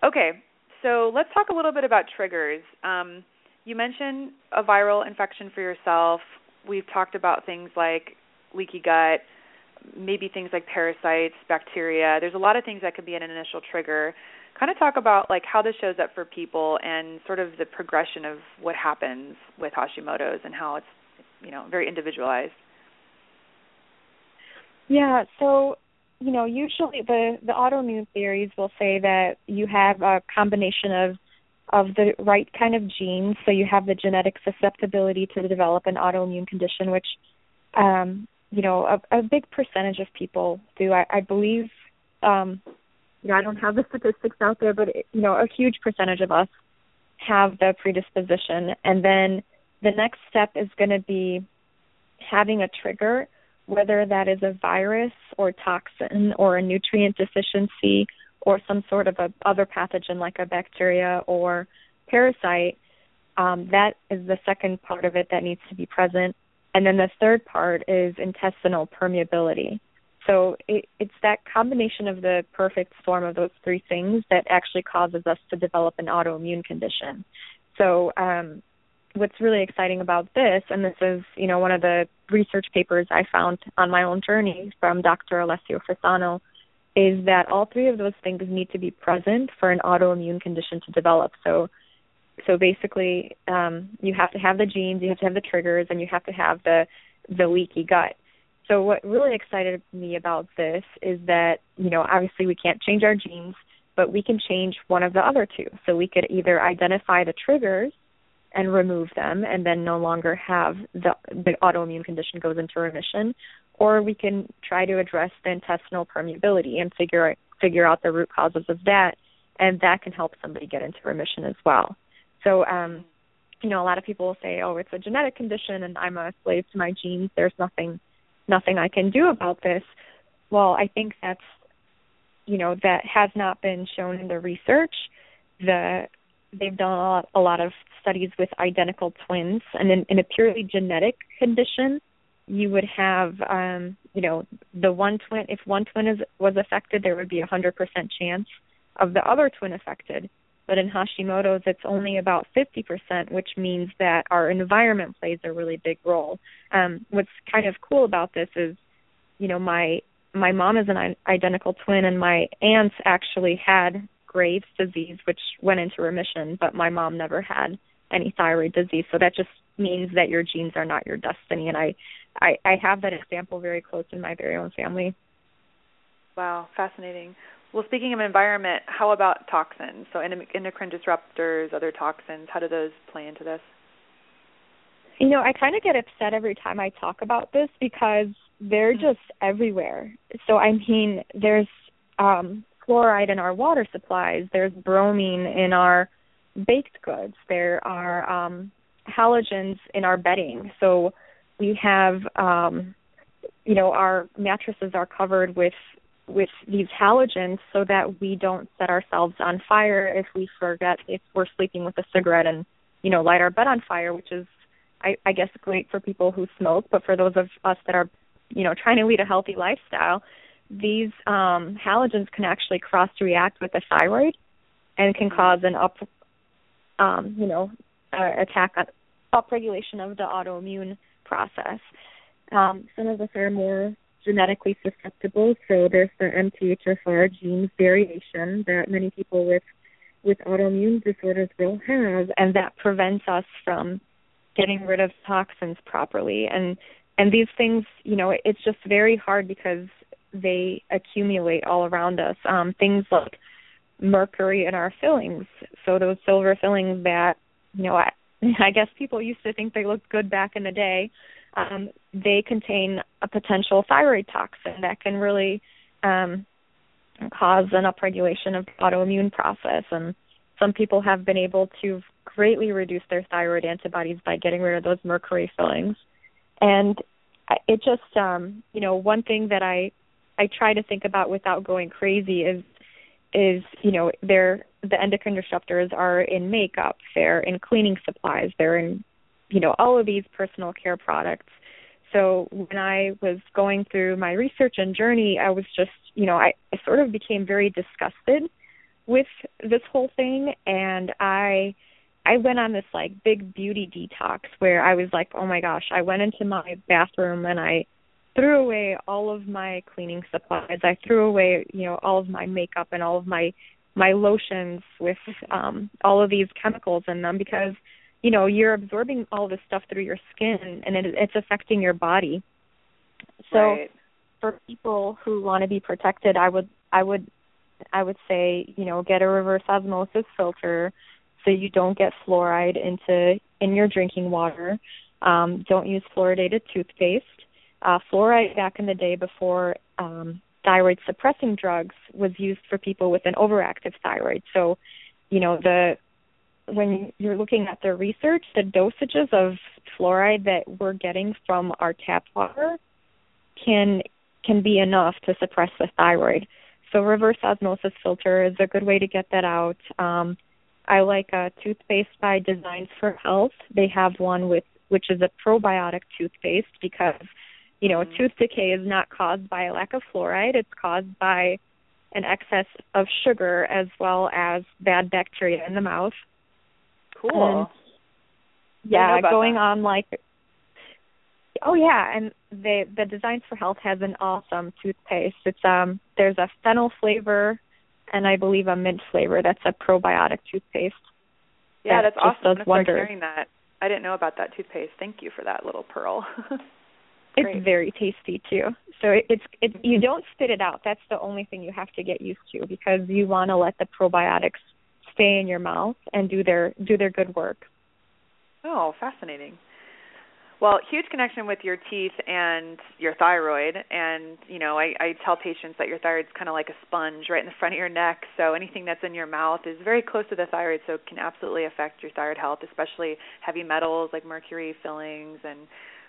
Okay, so let's talk a little bit about triggers. Um, you mentioned a viral infection for yourself. We've talked about things like leaky gut, maybe things like parasites, bacteria. There's a lot of things that could be an initial trigger. Kind of talk about like how this shows up for people and sort of the progression of what happens with Hashimoto's and how it's you know very individualized. Yeah, so you know, usually the the autoimmune theories will say that you have a combination of of the right kind of genes, so you have the genetic susceptibility to develop an autoimmune condition, which um, you know a, a big percentage of people do. I, I believe, um, you know, I don't have the statistics out there, but it, you know, a huge percentage of us have the predisposition, and then the next step is going to be having a trigger whether that is a virus or toxin or a nutrient deficiency or some sort of a other pathogen like a bacteria or parasite, um, that is the second part of it that needs to be present. And then the third part is intestinal permeability. So it, it's that combination of the perfect storm of those three things that actually causes us to develop an autoimmune condition. So um, what's really exciting about this, and this is, you know, one of the research papers I found on my own journey from Dr. Alessio Fasano, is that all three of those things need to be present for an autoimmune condition to develop. So, so basically, um, you have to have the genes, you have to have the triggers, and you have to have the the leaky gut. So, what really excited me about this is that you know, obviously, we can't change our genes, but we can change one of the other two. So we could either identify the triggers and remove them and then no longer have the the autoimmune condition goes into remission or we can try to address the intestinal permeability and figure figure out the root causes of that and that can help somebody get into remission as well. So um you know a lot of people will say oh it's a genetic condition and i'm a slave to my genes. There's nothing nothing i can do about this. Well i think that's you know that has not been shown in the research. The they've done a lot, a lot of studies with identical twins, and in, in a purely genetic condition, you would have, um, you know, the one twin. If one twin is was affected, there would be a hundred percent chance of the other twin affected. But in Hashimoto's, it's only about 50%, which means that our environment plays a really big role. Um, what's kind of cool about this is, you know, my my mom is an identical twin, and my aunts actually had Graves' disease, which went into remission, but my mom never had any thyroid disease. So that just means that your genes are not your destiny. And I, I, I have that example very close in my very own family. Wow, fascinating. Well, speaking of environment, how about toxins? So endocrine disruptors, other toxins, how do those play into this? You know, I kind of get upset every time I talk about this because they're mm-hmm. just everywhere. So I mean, there's um fluoride in our water supplies, there's bromine in our baked goods, there are um halogens in our bedding. So we have um you know, our mattresses are covered with with these halogens so that we don't set ourselves on fire if we forget if we're sleeping with a cigarette and you know light our bed on fire which is I, I guess great for people who smoke but for those of us that are you know trying to lead a healthy lifestyle these um halogens can actually cross react with the thyroid and can cause an up um you know uh, attack on upregulation of the autoimmune process um some of us are more genetically susceptible. So there's the MTHFR gene variation that many people with with autoimmune disorders will have, and that prevents us from getting rid of toxins properly. And and these things, you know, it's just very hard because they accumulate all around us. Um, things like mercury in our fillings. So those silver fillings that, you know, I, I guess people used to think they looked good back in the day um, they contain a potential thyroid toxin that can really um, cause an upregulation of autoimmune process. And some people have been able to greatly reduce their thyroid antibodies by getting rid of those mercury fillings. And it just, um, you know, one thing that I I try to think about without going crazy is is you know they're the endocrine disruptors are in makeup, they're in cleaning supplies, they're in you know all of these personal care products. So when i was going through my research and journey i was just you know i, I sort of became very disgusted with this whole thing. And i i went on this like big beauty detox where i was like oh my gosh i went into my bathroom and i threw away all of my cleaning supplies. I threw away you know all of my makeup and all of my my lotions with um all of these chemicals in them because you know you're absorbing all this stuff through your skin and it, it's affecting your body. So right. for people who want to be protected i would i would i would say you know get a reverse osmosis filter so you don't get fluoride into in your drinking water. Um don't use fluoridated toothpaste uh fluoride back in the day before um thyroid suppressing drugs was used for people with an overactive thyroid so you know the when you're looking at the research, the dosages of fluoride that we're getting from our tap water can can be enough to suppress the thyroid. So reverse osmosis filter is a good way to get that out. Um, I like a toothpaste by Designs for Health. They have one with which is a probiotic toothpaste because you know tooth decay is not caused by a lack of fluoride. It's caused by an excess of sugar as well as bad bacteria in the mouth. Cool. And, yeah, going that. on like Oh yeah, and the the Designs for Health has an awesome toothpaste. It's um there's a fennel flavor and I believe a mint flavor that's a probiotic toothpaste. Yeah, that that's awesome. I'm wonders. hearing that. I didn't know about that toothpaste. Thank you for that little pearl. it's very tasty too. So it, it's it you don't spit it out. That's the only thing you have to get used to because you want to let the probiotics stay in your mouth and do their do their good work. Oh, fascinating. Well, huge connection with your teeth and your thyroid. And, you know, I, I tell patients that your thyroid's kind of like a sponge right in the front of your neck. So anything that's in your mouth is very close to the thyroid, so it can absolutely affect your thyroid health, especially heavy metals like mercury fillings and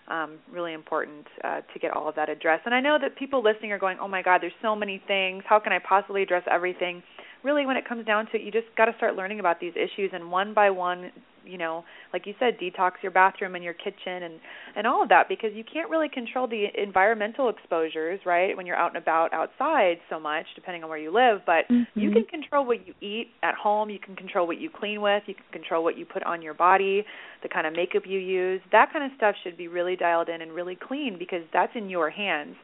um, really important uh, to get all of that addressed. And I know that people listening are going, "Oh my God, there's so many things. How can I possibly address everything?" really when it comes down to it you just got to start learning about these issues and one by one you know like you said detox your bathroom and your kitchen and and all of that because you can't really control the environmental exposures right when you're out and about outside so much depending on where you live but mm-hmm. you can control what you eat at home you can control what you clean with you can control what you put on your body the kind of makeup you use that kind of stuff should be really dialed in and really clean because that's in your hands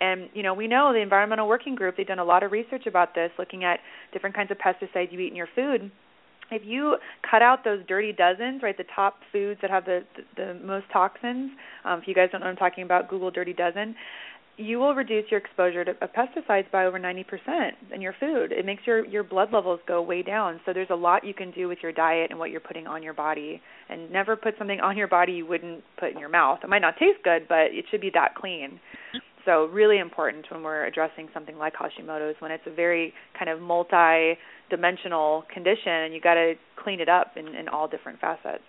and you know, we know the Environmental Working Group, they've done a lot of research about this, looking at different kinds of pesticides you eat in your food. If you cut out those dirty dozens, right, the top foods that have the the, the most toxins, um, if you guys don't know what I'm talking about, Google dirty dozen you will reduce your exposure to of pesticides by over 90% in your food. It makes your your blood levels go way down. So there's a lot you can do with your diet and what you're putting on your body. And never put something on your body you wouldn't put in your mouth. It might not taste good, but it should be that clean. So really important when we're addressing something like Hashimoto's when it's a very kind of multi-dimensional condition and you got to clean it up in, in all different facets.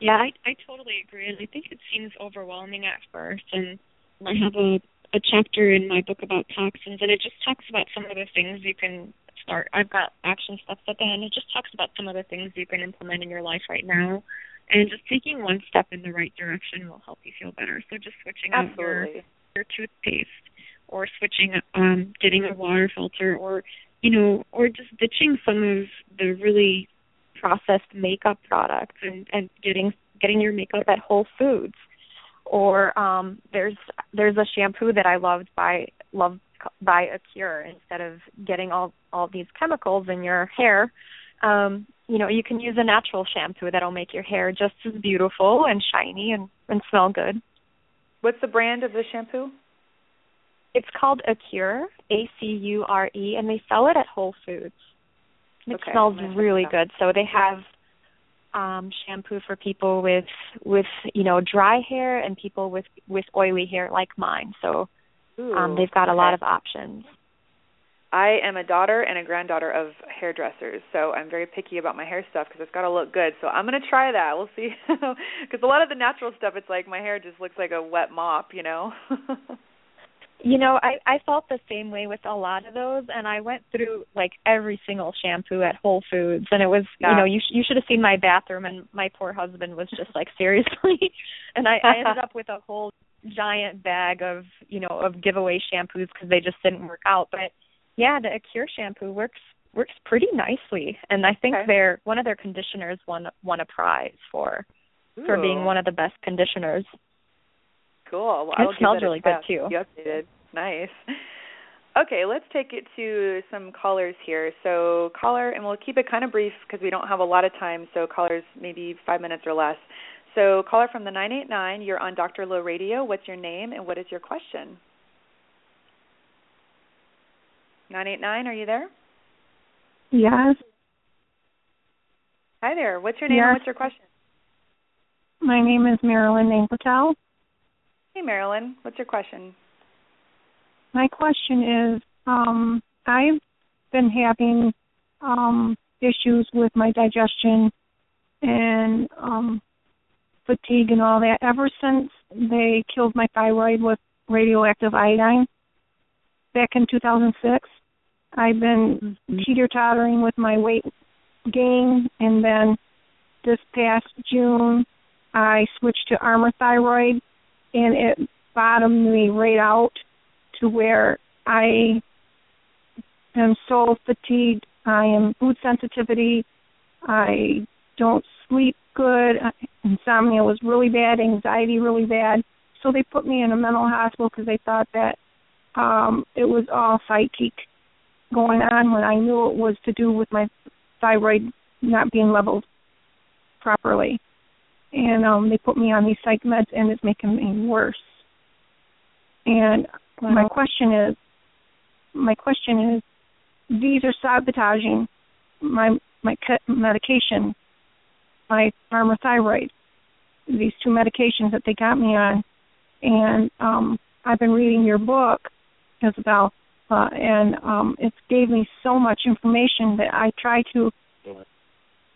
Yeah, I I totally agree, and I think it seems overwhelming at first. And I have a a chapter in my book about toxins, and it just talks about some of the things you can start. I've got action steps at the end. It just talks about some of the things you can implement in your life right now, and just taking one step in the right direction will help you feel better. So just switching Absolutely. out your your toothpaste, or switching um getting a water filter, or you know, or just ditching some of the really processed makeup products and and getting getting your makeup at Whole Foods or um there's there's a shampoo that I loved by loved by a cure instead of getting all all these chemicals in your hair um you know you can use a natural shampoo that'll make your hair just as beautiful and shiny and and smell good what's the brand of the shampoo it's called Acure A C U R E and they sell it at Whole Foods it okay. smells really good. So they have um shampoo for people with with you know dry hair and people with with oily hair like mine. So Ooh, um they've got a lot of options. I am a daughter and a granddaughter of hairdressers, so I'm very picky about my hair stuff because it's got to look good. So I'm going to try that. We'll see. Because a lot of the natural stuff, it's like my hair just looks like a wet mop, you know. You know, I I felt the same way with a lot of those, and I went through like every single shampoo at Whole Foods, and it was Yeah. you know you sh- you should have seen my bathroom, and my poor husband was just like seriously, and I, I ended up with a whole giant bag of you know of giveaway shampoos because they just didn't work out. But yeah, the Acure shampoo works works pretty nicely, and I think Okay. their one of their conditioners won won a prize for for being one of the best conditioners. Cool. Well, It smells really good, too. You updated. Nice. Okay, let's take it to some callers here. So, caller, and we'll keep it kind of brief because we don't have a lot of time. So, callers, maybe five minutes or less. So, caller from the 989, you're on Dr. Low Radio. What's your name and what is your question? 989, are you there? Yes, Hi there. What's your name Yes. and what's your question? my name is Marilyn Name Hey, Marilyn. What's your question? My question is, um, I've been having um, issues with my digestion and um, fatigue and all that ever since they killed my thyroid with radioactive iodine back in 2006. I've been teeter tottering with my weight gain, and then this past June I switched to Armour Thyroid, and it bottomed me right out to where I am so fatigued. I am food sensitivity. I don't sleep good. Insomnia was really bad. Anxiety really bad. So they put me in a mental hospital because they thought that um it was all psychic going on when I knew it was to do with my thyroid not being leveled properly. And um they put me on these psych meds and it's making me worse. And my question is my question is these are sabotaging my my ca- medication my thyroid these two medications that they got me on and um I've been reading your book Isabel uh, and um it gave me so much information that I try to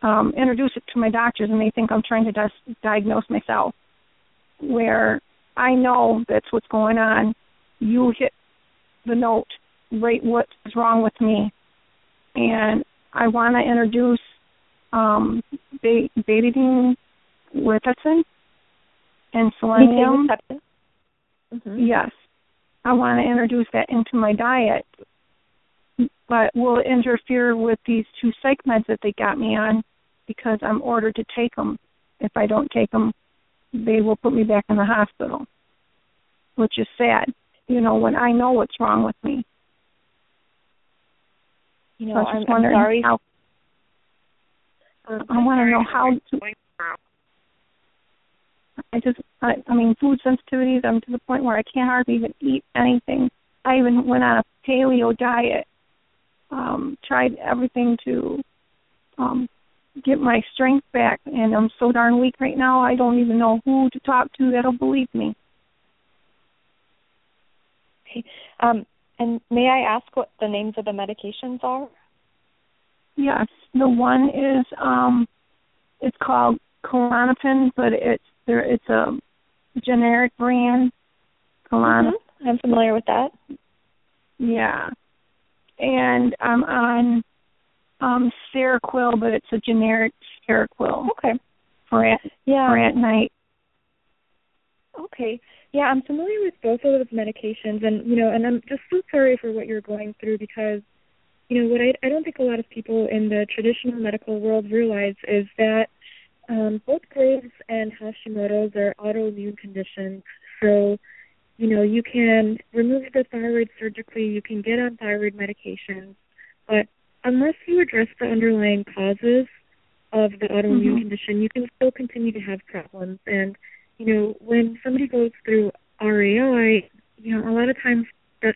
um introduce it to my doctors and they think I'm trying to dis- diagnose myself. Where I know that's what's going on. You hit the note right what's wrong with me. And I want to introduce um ba- betadine lecithin and selenium. Mm-hmm. yes I want to introduce that into my diet but will it interfere with these two psych meds that they got me on? Because I'm ordered to take them if I don't take them they will put me back in the hospital which is sad. You know when I know what's wrong with me. You know, I was I'm, I'm wondering sorry. how I want to know how to, I just, I, I mean, food sensitivities. I'm to the point where I can't hardly even eat anything. I even went on a paleo diet. Um, tried everything to um get my strength back, and I'm so darn weak right now. I don't even know who to talk to that'll believe me. Okay. Um, and may I ask what the names of the medications are? Yes, the one is um, it's called Klonopin, but it's there. It's a generic brand. Mm-hmm. I'm familiar with that. Yeah, and I'm on um Seroquel, but it's a generic Seroquel. Okay. For at yeah. for at night. Okay. Yeah, I'm familiar with both of those medications, and you know, and I'm just so sorry for what you're going through because, you know, what I I don't think a lot of people in the traditional medical world realize is that um, both Graves and Hashimoto's are autoimmune conditions. So, you know, you can remove the thyroid surgically, you can get on thyroid medications, but unless you address the underlying causes of the autoimmune mm-hmm. condition, you can still continue to have problems. And you know, when somebody goes through RAI, you know, a lot of times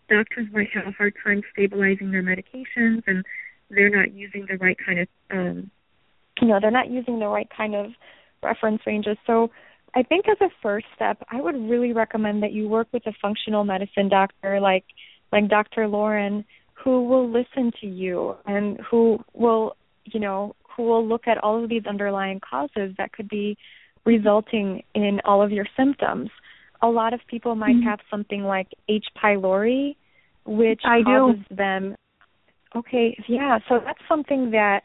doctors might have a hard time stabilizing their medications and they're not using the right kind of um you know, they're not using the right kind of reference ranges. So I think as a first step, I would really recommend that you work with a functional medicine doctor like like Dr. Lauren who will listen to you and who will, you know, who will look at all of these underlying causes that could be resulting in all of your symptoms. A lot of people might mm-hmm. have something like H. pylori, which I causes do. them. Okay, yeah, so that's something that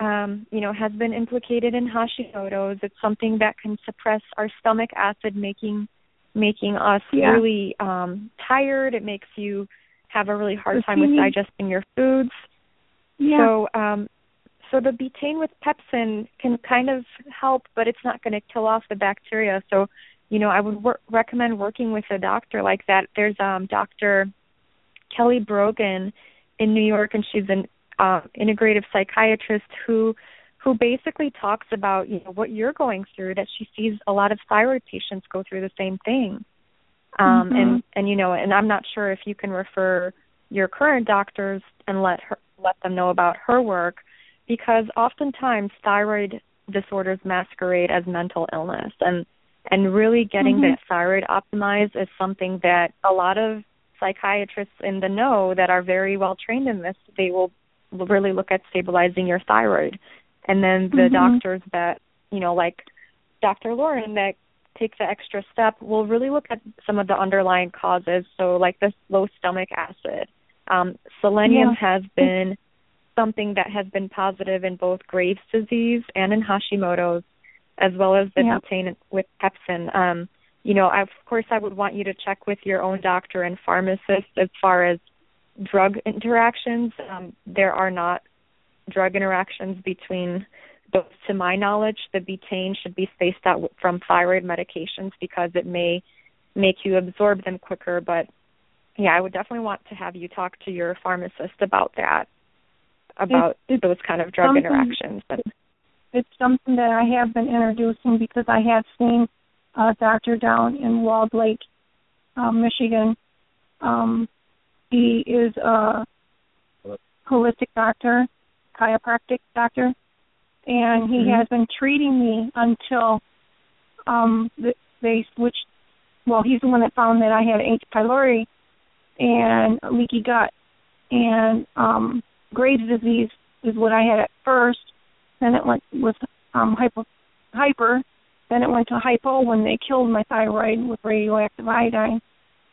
um, you know has been implicated in Hashimoto's. It's something that can suppress our stomach acid, making making us yeah. really um, tired. It makes you have a really hard time with digesting your foods. Yeah. So um, so the betaine with pepsin can kind of help, but it's not going to kill off the bacteria. So, you know, I would wor- recommend working with a doctor like that. There's um Dr. Kelly Brogan in New York, and she's an uh, integrative psychiatrist who who basically talks about you know what you're going through. That she sees a lot of thyroid patients go through the same thing. Um, mm-hmm. and and you know, and I'm not sure if you can refer your current doctors and let her let them know about her work because oftentimes thyroid disorders masquerade as mental illness and and really getting mm-hmm. that thyroid optimized is something that a lot of psychiatrists in the know that are very well trained in this they will really look at stabilizing your thyroid and then the mm-hmm. doctors that you know like Dr. Lauren that take the extra step will really look at some of the underlying causes so like this low stomach acid um selenium yeah. has been something that has been positive in both Graves' disease and in Hashimoto's, as well as the yeah. with pepsin. Um, you know, of course, I would want you to check with your own doctor and pharmacist as far as drug interactions. Um, there are not drug interactions between those. To my knowledge, the betaine should be spaced out from thyroid medications because it may make you absorb them quicker. But yeah, I would definitely want to have you talk to your pharmacist about that about it's, those kind of drug interactions. But it's something that I have been introducing because I have seen a doctor down in Walled Lake, um, Michigan. Um, he is a holistic doctor, chiropractic doctor, and he mm-hmm. has been treating me until um, they switched. Well, he's the one that found that I had H. pylori and leaky gut, and um, Graves' disease is what I had at first. Then it went with um, hypo, hyper. Then it went to hypo when they killed my thyroid with radioactive iodine,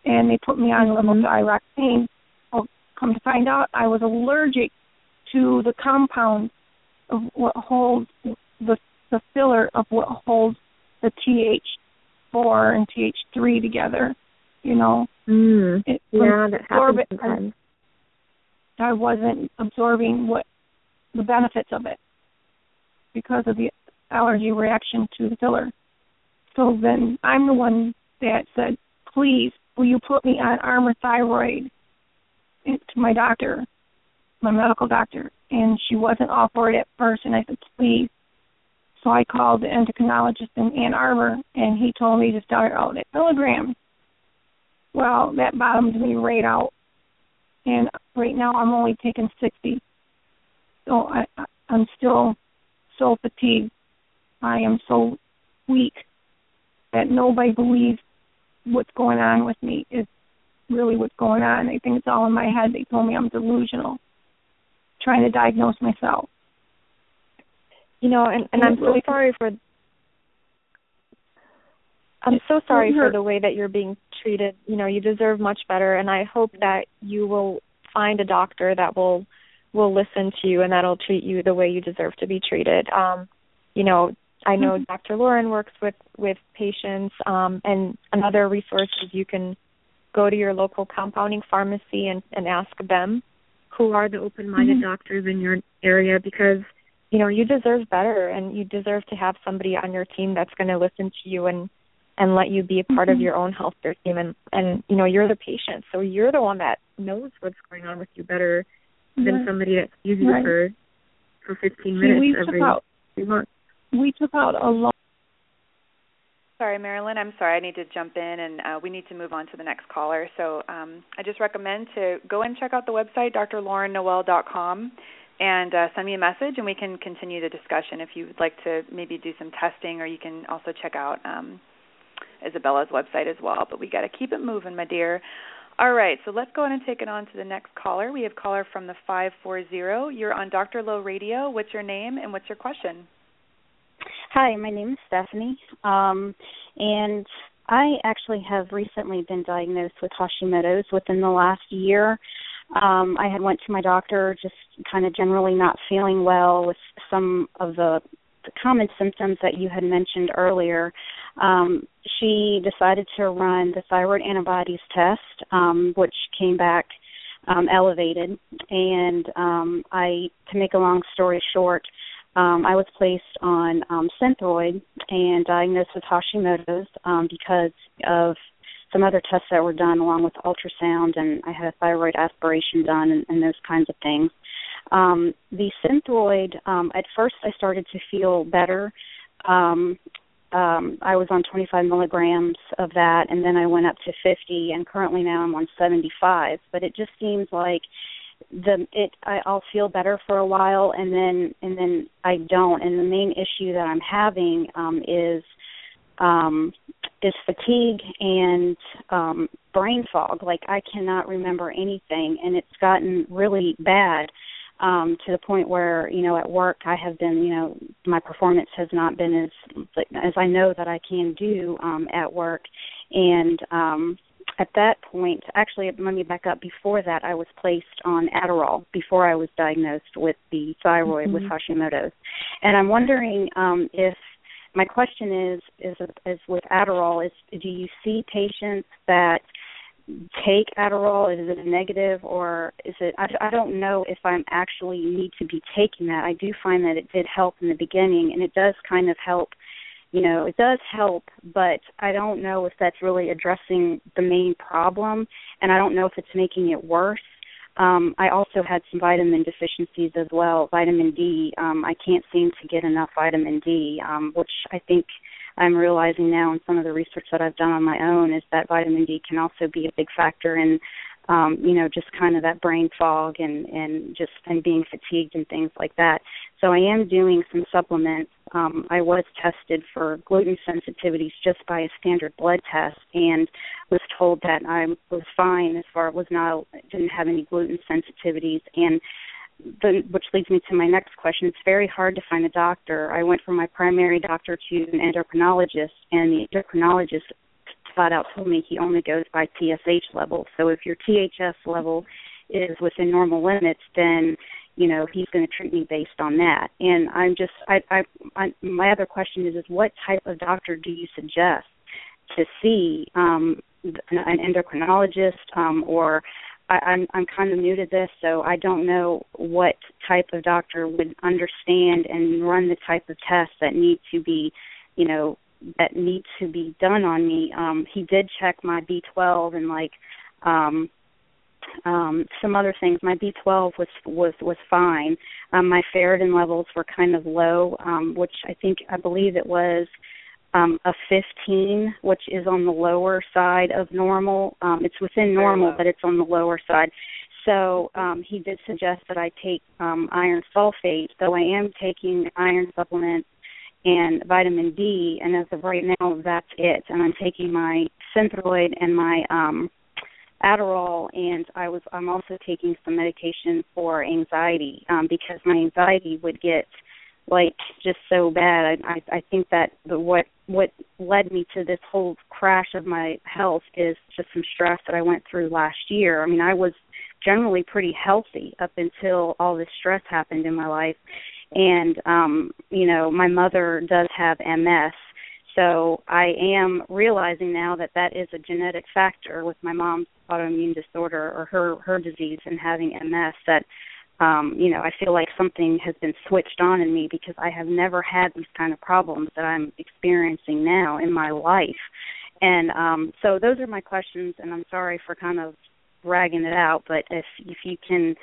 and they put me on mm-hmm. levothyroxine. Well, come to find out, I was allergic to the compound of what holds the the filler of what holds the TH4 and TH3 together. You know, mm. it, yeah, that happens it, sometimes. I wasn't absorbing what the benefits of it because of the allergy reaction to the filler. So then I'm the one that said, please, will you put me on Armour Thyroid to my doctor, my medical doctor. And she wasn't all for it at first, and I said, please. So I called the endocrinologist in Ann Arbor, and he told me to start out at milligrams. Well, that bottomed me right out, and right now I'm only taking 60. So I, I'm still so fatigued. I am so weak that nobody believes what's going on with me is really what's going on. They think it's all in my head. They told me I'm delusional, trying to diagnose myself. You know, and and I'm so sorry for I'm so sorry for the way that you're being treated. You know, you deserve much better and I hope that you will find a doctor that will will listen to you and that'll treat you the way you deserve to be treated. Um, you know, I know mm-hmm. Dr. Lauren works with with patients um and another resource is you can go to your local compounding pharmacy and and ask them who are the open-minded mm-hmm. doctors in your area because you know you deserve better and you deserve to have somebody on your team that's going to listen to you and and let you be a part mm-hmm. of your own healthcare team and and you know you're the patient so you're the one that knows what's going on with you better than right. somebody that sees you right. for for 15 minutes every took out, month. We took out a lot. Sorry, Marilyn. I'm sorry. I need to jump in, and uh, we need to move on to the next caller. So um, I just recommend to go and check out the website, drlaurennoel.com and uh, send me a message, and we can continue the discussion if you would like to maybe do some testing, or you can also check out um, Izabella's website as well. But we got to keep it moving, my dear. All right, so let's go ahead and take it on to the next caller. We have caller from the 540. You're on Dr. Low Radio. What's your name and what's your question? Hi, my name is Stephanie, um, and I actually have recently been diagnosed with Hashimoto's within the last year. Um i had went to my doctor just kind of generally not feeling well with some of the, the common symptoms that you had mentioned earlier. Um she decided to run the thyroid antibodies test um which came back um elevated. And um i to make a long story short um I was placed on um Synthroid and diagnosed with Hashimoto's um because of some other tests that were done along with ultrasound and I had a thyroid aspiration done and, and those kinds of things. Um, the Synthroid, um, at first I started to feel better. Um, um, I was on 25 milligrams of that, and then I went up to 50, and currently now I'm on 75. But it just seems like the it I, I'll feel better for a while, and then and then I don't. And the main issue that I'm having um, is um, is fatigue and um brain fog like i cannot remember anything and it's gotten really bad um to the point where you know at work i have been you know my performance has not been as as i know that i can do um at work and um at that point actually let me back up before that i was placed on adderall before i was diagnosed with the thyroid mm-hmm. with hashimoto's and i'm wondering um if my question is is is with Adderall is do you see patients that take Adderall? Is it a negative or is it? I, I don't know if I'm actually need to be taking that. I do find that it did help in the beginning, and it does kind of help. You know, it does help, but I don't know if that's really addressing the main problem, and I don't know if it's making it worse. Um, I also had some vitamin deficiencies as well. Vitamin D. Um, I can't seem to get enough vitamin D, um, which I think I'm realizing now in some of the research that I've done on my own is that vitamin D can also be a big factor in um, you know, just kind of that brain fog and and just and being fatigued and things like that. So I am doing some supplements. Um, I was tested for gluten sensitivities just by a standard blood test and was told that I was fine as far as was not didn't have any gluten sensitivities and the, which leads me to my next question. It's very hard to find a doctor. I went from my primary doctor to an endocrinologist, and the endocrinologist flat out told me he only goes by TSH level. So if your THS level is within normal limits, then you know he's going to treat me based on that. And I'm just, I, I, I my other question is, is what type of doctor do you suggest to see um, an endocrinologist um, or I, I'm I'm kind of new to this, so I don't know what type of doctor would understand and run the type of tests that need to be, you know, that need to be done on me. Um, he did check my B12 and like um, Um, some other things. My B12 was was was fine. Um, my ferritin levels were kind of low, um, which I think I believe it was um, a 15, which is on the lower side of normal. Um, it's within normal, but it's on the lower side. So um, he did suggest that I take um, iron sulfate, though I am taking iron supplements and vitamin D, and as of right now, that's it. And I'm taking my Synthroid and my um, Adderall, and I was I'm also taking some medication for anxiety um, because my anxiety would get like just so bad. I I, I think that the what what led me to this whole crash of my health is just some stress that I went through last year. I mean, I was generally pretty healthy up until all this stress happened in my life. And um, you know, my mother does have MS. So I am realizing now that that is a genetic factor with my mom's autoimmune disorder or her her disease and having MS that um, you know, I feel like something has been switched on in me because I have never had these kind of problems that I'm experiencing now in my life. And um, so those are my questions, and I'm sorry for kind of ragging it out, but if if you can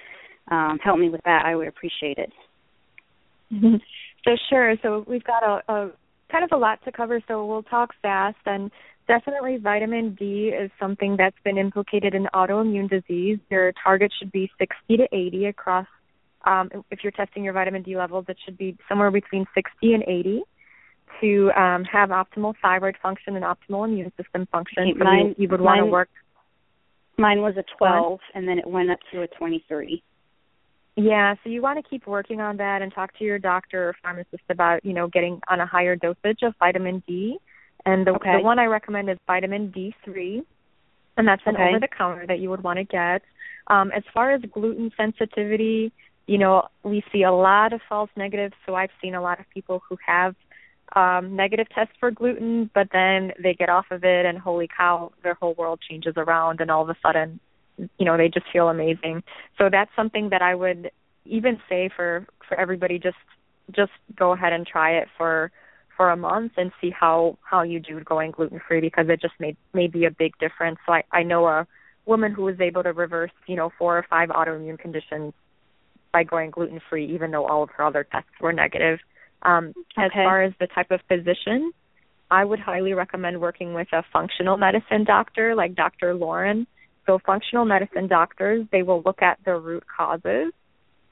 um, help me with that, I would appreciate it. So sure. So we've got a, a kind of a lot to cover, so we'll talk fast. And definitely, vitamin D is something that's been implicated in autoimmune disease. Your target should be 60 to 80 across. Um, if you're testing your vitamin D levels, it should be somewhere between 60 and 80 to um, have optimal thyroid function and optimal immune system function. So mine, you, you would want to work. Mine was a 12, and then it went up to a 23. Yeah, so you want to keep working on that and talk to your doctor or pharmacist about, you know, getting on a higher dosage of vitamin D. And the, okay. the one I recommend is vitamin D3, and that's an okay. over the counter that you would want to get. Um, as far as gluten sensitivity, you know, we see a lot of false negatives. So I've seen a lot of people who have um, negative tests for gluten, but then they get off of it, and holy cow, their whole world changes around, and all of a sudden you know they just feel amazing. So that's something that i would even say for for everybody just just go ahead and try it for for a month and see how how you do going gluten free because it just made may be a big difference. So i i know a woman who was able to reverse you know four or five autoimmune conditions by going gluten free even though all of her other tests were negative. Um okay. as far as the type of physician i would highly recommend working with a functional medicine doctor like dr lauren so functional medicine doctors, they will look at the root causes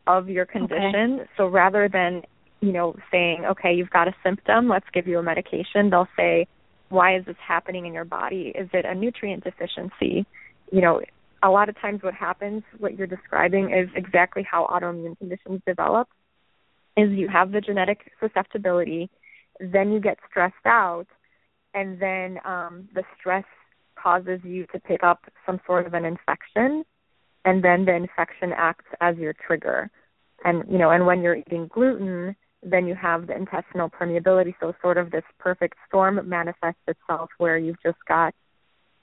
of your condition. Okay. So rather than, you know, saying, okay, you've got a symptom, let's give you a medication, they'll say, why is this happening in your body? Is it a nutrient deficiency? You know, a lot of times what happens, what you're describing is exactly how autoimmune conditions develop is you have the genetic susceptibility, then you get stressed out, and then um, the stress causes you to pick up some sort of an infection and then the infection acts as your trigger. And you know and when you're eating gluten then you have the intestinal permeability. So sort of this perfect storm manifests itself where you've just got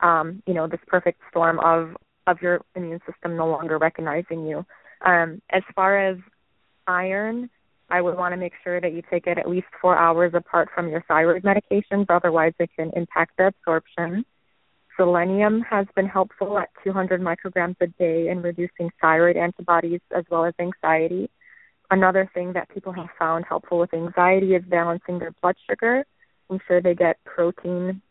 um you know this perfect storm of of your immune system no longer recognizing you. Um as far as iron I would want to make sure that you take it at least four hours apart from your thyroid medications, otherwise it can impact the absorption. Selenium has been helpful at 200 micrograms a day in reducing thyroid antibodies as well as anxiety. Another thing that people have found helpful with anxiety is balancing their blood sugar, ensure they get protein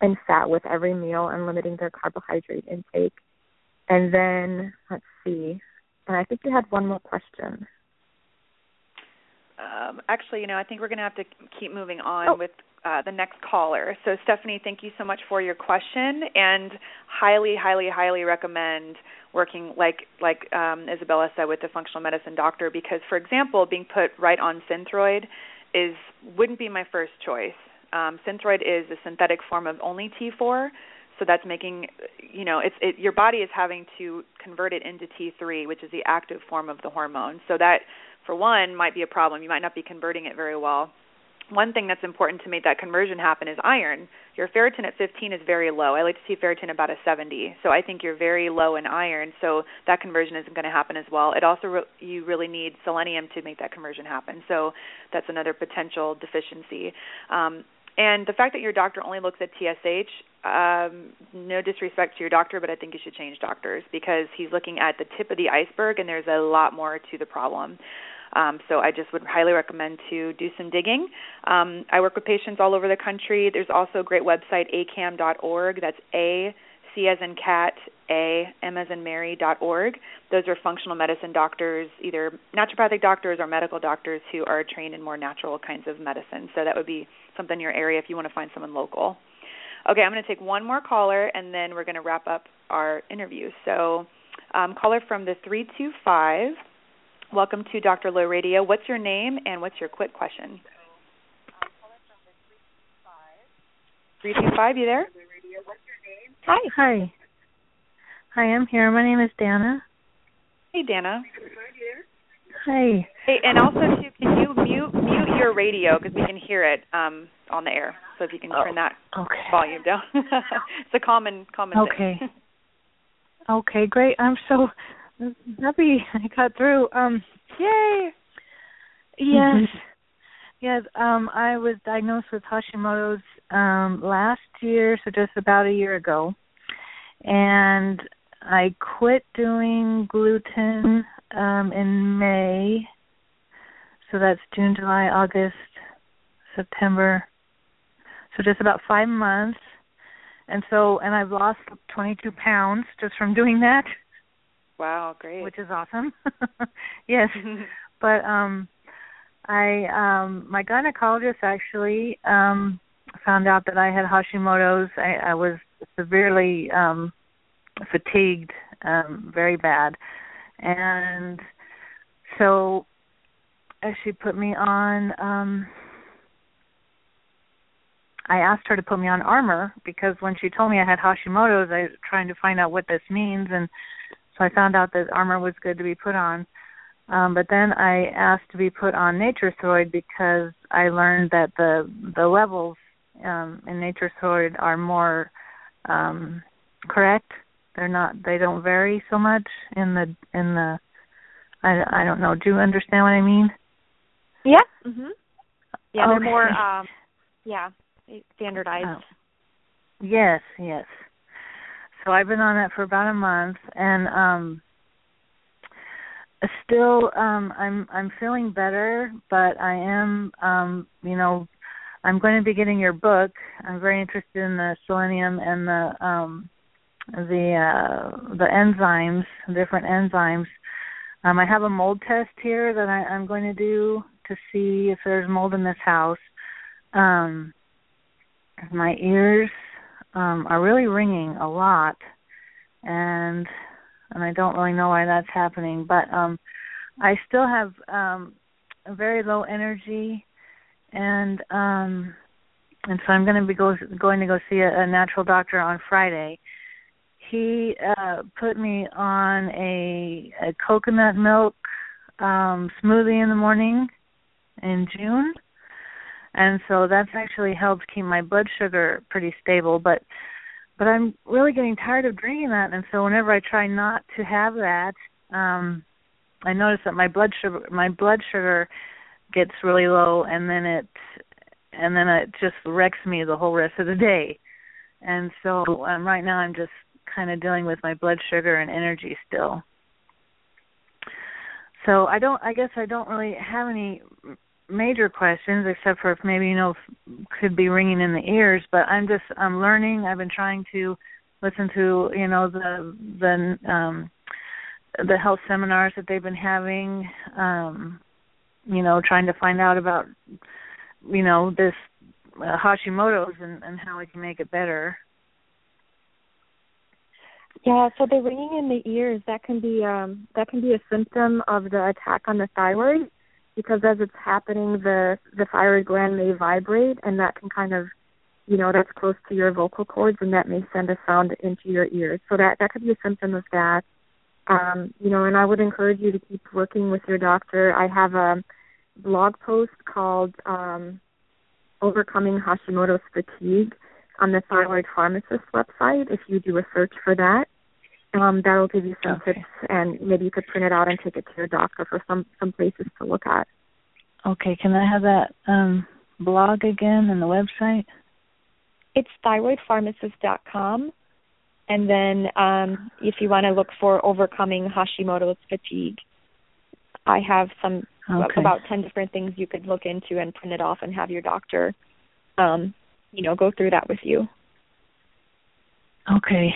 and fat with every meal, and limiting their carbohydrate intake. And then, let's see, and I think you had one more question. Um, actually, you know, I think we're going to have to keep moving on oh. with uh, the next caller. So, Stephanie, thank you so much for your question, and highly, highly, highly recommend working like like um, Izabella said with the functional medicine doctor because, for example, being put right on Synthroid is wouldn't be my first choice. Um, Synthroid is a synthetic form of only T4, so that's making you know it's it, your body is having to convert it into T3, which is the active form of the hormone. So that for one might be a problem. You might not be converting it very well one thing that's important to make that conversion happen is iron. Your ferritin at 15 is very low. I like to see ferritin about a 70. So I think you're very low in iron, so that conversion isn't going to happen as well. It also re- you really need selenium to make that conversion happen. So that's another potential deficiency. Um, and the fact that your doctor only looks at TSH, um, no disrespect to your doctor, but I think you should change doctors because he's looking at the tip of the iceberg, and there's a lot more to the problem. Um, so I just would highly recommend to do some digging. Um, I work with patients all over the country. There's also a great website, acam.org. That's A C as in cat, A, M as in Mary dot org. Those are functional medicine doctors, either naturopathic doctors or medical doctors who are trained in more natural kinds of medicine. So that would be something in your area if you want to find someone local. Okay, I'm going to take one more caller and then we're going to wrap up our interview. So, um, caller from the 325. Welcome to Dr. Low Radio. What's your name and what's your quick question? 325, you there? Hi. Hi. Hi, I'm here. My name is Dana. Hey, Dana. Hi. Hey, and also too, can you mute mute your radio because we can hear it um on the air. So if you can oh, turn that okay. volume down. it's a common common okay. thing. okay, great. I'm so happy I got through. Um Yay. Yes. yes, um I was diagnosed with Hashimoto's um last year, so just about a year ago. And I quit doing gluten um in May. So that's June, July, August, September. So just about 5 months. And so and I've lost 22 pounds just from doing that. Wow, great. Which is awesome. yes. but um I um my gynecologist actually um found out that I had Hashimoto's. I, I was severely um fatigued, um, very bad. And so she put me on um I asked her to put me on Armour because when she told me I had Hashimoto's I was trying to find out what this means and so I found out that Armour was good to be put on. Um, but then I asked to be put on Nature-Throid because I learned that the the levels um, in Nature-Throid are more um, correct. They're not. They don't vary so much in the in the. I I don't know. Do you understand what I mean? Yeah. Mhm. Yeah, they're more um yeah, standardized. Oh. Yes, yes. So I've been on that for about a month and um still um I'm I'm feeling better, but I am um you know I'm going to be getting your book. I'm very interested in the selenium and the um the uh the enzymes, different enzymes. Um I have a mold test here that I, I'm going to do to see if there's mold in this house. Um my ears um are really ringing a lot and and I don't really know why that's happening, but um I still have um a very low energy and um and so I'm going to be go, going to go see a, a natural doctor on Friday. He uh put me on a a coconut milk um smoothie in the morning in June. And so that's actually helped keep my blood sugar pretty stable, but but I'm really getting tired of drinking that and so whenever I try not to have that, um I notice that my blood sugar my blood sugar gets really low and then it and then it just wrecks me the whole rest of the day. And so um right now I'm just kind of dealing with my blood sugar and energy still. So I don't I guess I don't really have any major questions except for if maybe you know could be ringing in the ears but i'm just i'm learning. I've been trying to listen to you know the the um the health seminars that they've been having um you know trying to find out about you know this uh, hashimoto's and and how we can make it better. Yeah, so the ringing in the ears that can be um that can be a symptom of the attack on the thyroid because as it's happening the the thyroid gland may vibrate and that can kind of you know that's close to your vocal cords and that may send a sound into your ears. So that that could be a symptom of that. Um, you know, and I would encourage you to keep working with your doctor. I have a blog post called um Overcoming Hashimoto's Fatigue on the Thyroid Pharmacist website if you do a search for that. Um, that'll give you some Okay. tips and maybe you could print it out and take it to your doctor for some some places to look at. okay can i have that um blog again and the website it's thyroidpharmacist.com. And then um, if you want to look for overcoming Hashimoto's fatigue, I have some Okay. about 10 different things you could look into and print it off and have your doctor um, you know, go through that with you. Okay.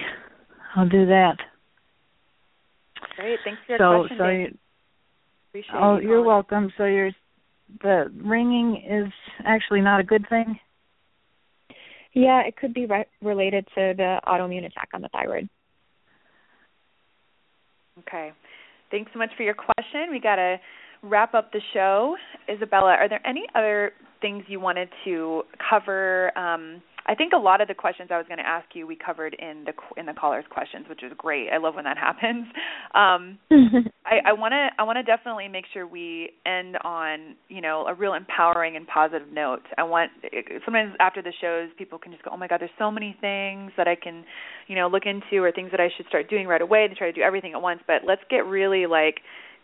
I'll do that. Great. Thanks for your so question. so you, Appreciate oh, you you're calling. welcome. So you're the ringing is actually not a good thing. Yeah, it could be re- related to the autoimmune attack on the thyroid. Okay. Thanks so much for your question. We got to wrap up the show. Izabella, are there any other things you wanted to cover? Um, I think a lot of the questions I was going to ask you we covered in the in the callers' questions, which is great. I love when that happens. Um, I want to I want to definitely make sure we end on you know a real empowering and positive note. I want sometimes after the shows people can just go oh my god there's so many things that I can you know look into or things that I should start doing right away to try to do everything at once. But let's get really like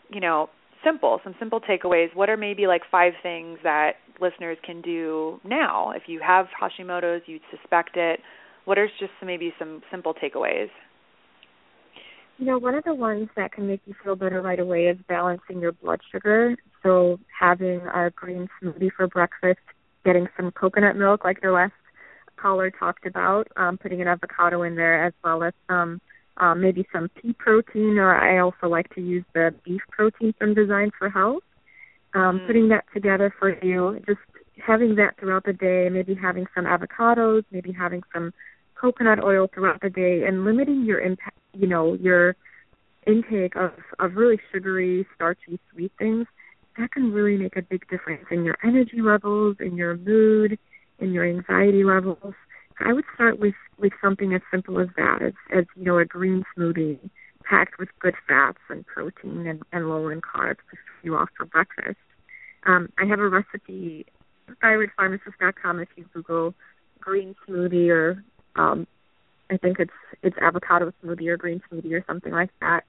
you know simple some simple takeaways. What are maybe like five things that listeners can do now if you have Hashimoto's you suspect it. What are just maybe some simple takeaways? You know, one of the ones that can make you feel better right away is balancing your blood sugar. So having a green smoothie for breakfast, getting some coconut milk like the last caller talked about, um, putting an avocado in there as well as some um, maybe some pea protein, or I also like to use the beef protein from Design for Health. Um, Mm. Putting that together for you, just having that throughout the day, maybe having some avocados, maybe having some coconut oil throughout the day, and limiting your impact, you know, your intake of of really sugary, starchy, sweet things. That can really make a big difference in your energy levels, in your mood, in your anxiety levels. I would start with with something as simple as that, as as you know, a green smoothie packed with good fats and protein and, and low in carbs to you off for breakfast. Um, I have a recipe, thyroidpharmacist.com. If you Google green smoothie or um, I think it's it's avocado smoothie or green smoothie or something like that,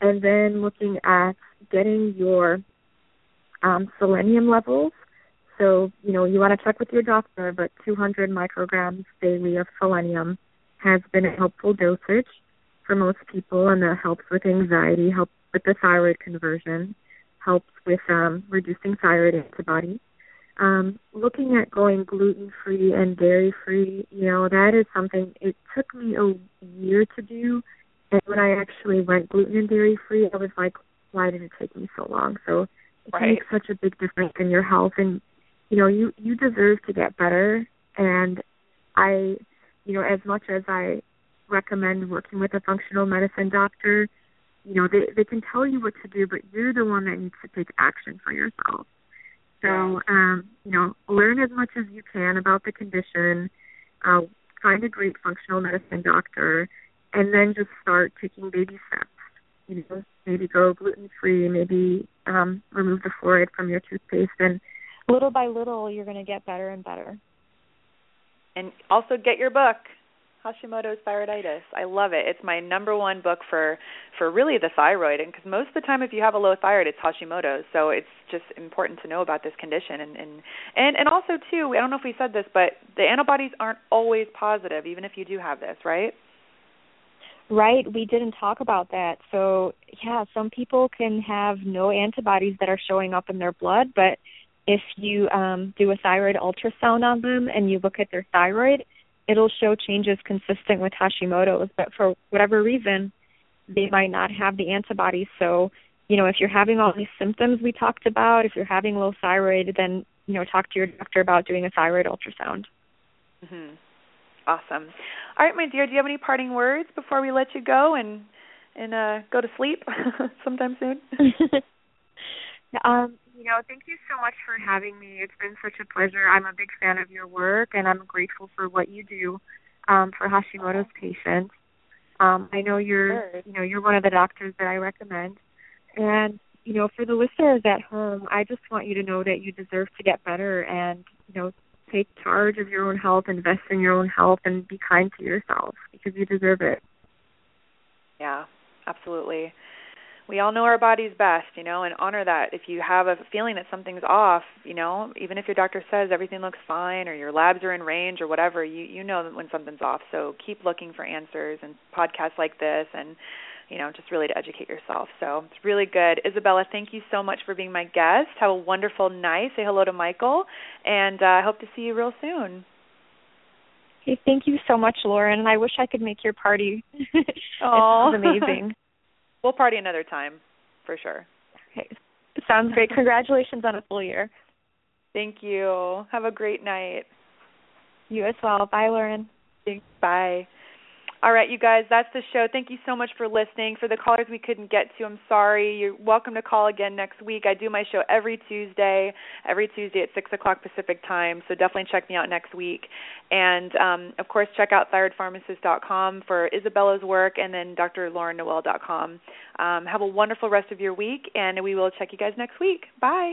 and then looking at getting your um, selenium levels so, you know, you want to check with your doctor, but 200 micrograms daily of selenium has been a helpful dosage for most people, and that helps with anxiety, helps with the thyroid conversion, helps with um, reducing thyroid antibodies. Um, looking at going gluten free and dairy free, you know, that is something it took me a year to do. And when I actually went gluten and dairy free, I was like, why did it take me so long? So it Right. makes such a big difference in your health and you know you you deserve to get better. And i you know as much as i recommend working with a functional medicine doctor you know they they can tell you what to do but you're the one that needs to take action for yourself. So um you know learn as much as you can about the condition uh find a great functional medicine doctor and then just start taking baby steps. You know maybe go gluten free maybe um remove the fluoride from your toothpaste and little by little you're going to get better and better And also get your book, Hashimoto's Thyroiditis. I love it. It's my number one book for for really the thyroid, and because most of the time, if you have a low thyroid, it's Hashimoto's. So it's just important to know about this condition, and and and and also too. I don't know if we said this, but the antibodies aren't always positive, even if you do have this, right? Right, we didn't talk about that. So, yeah, some people can have no antibodies that are showing up in their blood, but if you um, do a thyroid ultrasound on them and you look at their thyroid, it'll show changes consistent with Hashimoto's. But for whatever reason, they might not have the antibodies. So, you know, if you're having all these symptoms we talked about, if you're having low thyroid, then you know, talk to your doctor about doing a thyroid ultrasound. Mhm. Awesome. All right, my dear. Do you have any parting words before we let you go and and uh go to sleep sometime soon? um, you know, thank you so much for having me. It's been such a pleasure. I'm a big fan of your work, and I'm grateful for what you do um, for Hashimoto's patients. Um, I know you're, Sure. you know, you're one of the doctors that I recommend, and you know, for the listeners at home, I just want you to know that you deserve to get better, and you know, take charge of your own health, invest in your own health, and be kind to yourself because you deserve it. Yeah, absolutely. We all know our bodies best, you know, and honor that. If you have a feeling that something's off, you know, even if your doctor says everything looks fine or your labs are in range or whatever, you you know when something's off. So keep looking for answers and podcasts like this and you know, just really to educate yourself. So it's really good. Izabella, thank you so much for being my guest. Have a wonderful night. Say hello to Michael, and uh, I hope to see you real soon. Hey, thank you so much, Lauren. And I wish I could make your party. Oh, it's amazing. We'll party another time, for sure. Okay, sounds great. Congratulations on a full year. Thank you. Have a great night. You as well. Bye, Lauren. Thanks. Bye. All right, you guys, that's the show. Thank you so much for listening. For the callers we couldn't get to, I'm sorry. You're welcome to call again next week. I do my show every Tuesday, every Tuesday at 6 o'clock Pacific time, so definitely check me out next week. And, um, of course, check out thyroidpharmacist.com for Izabella's work and then drlaurennoel.com. Um, have a wonderful rest of your week, and we will check you guys next week. Bye.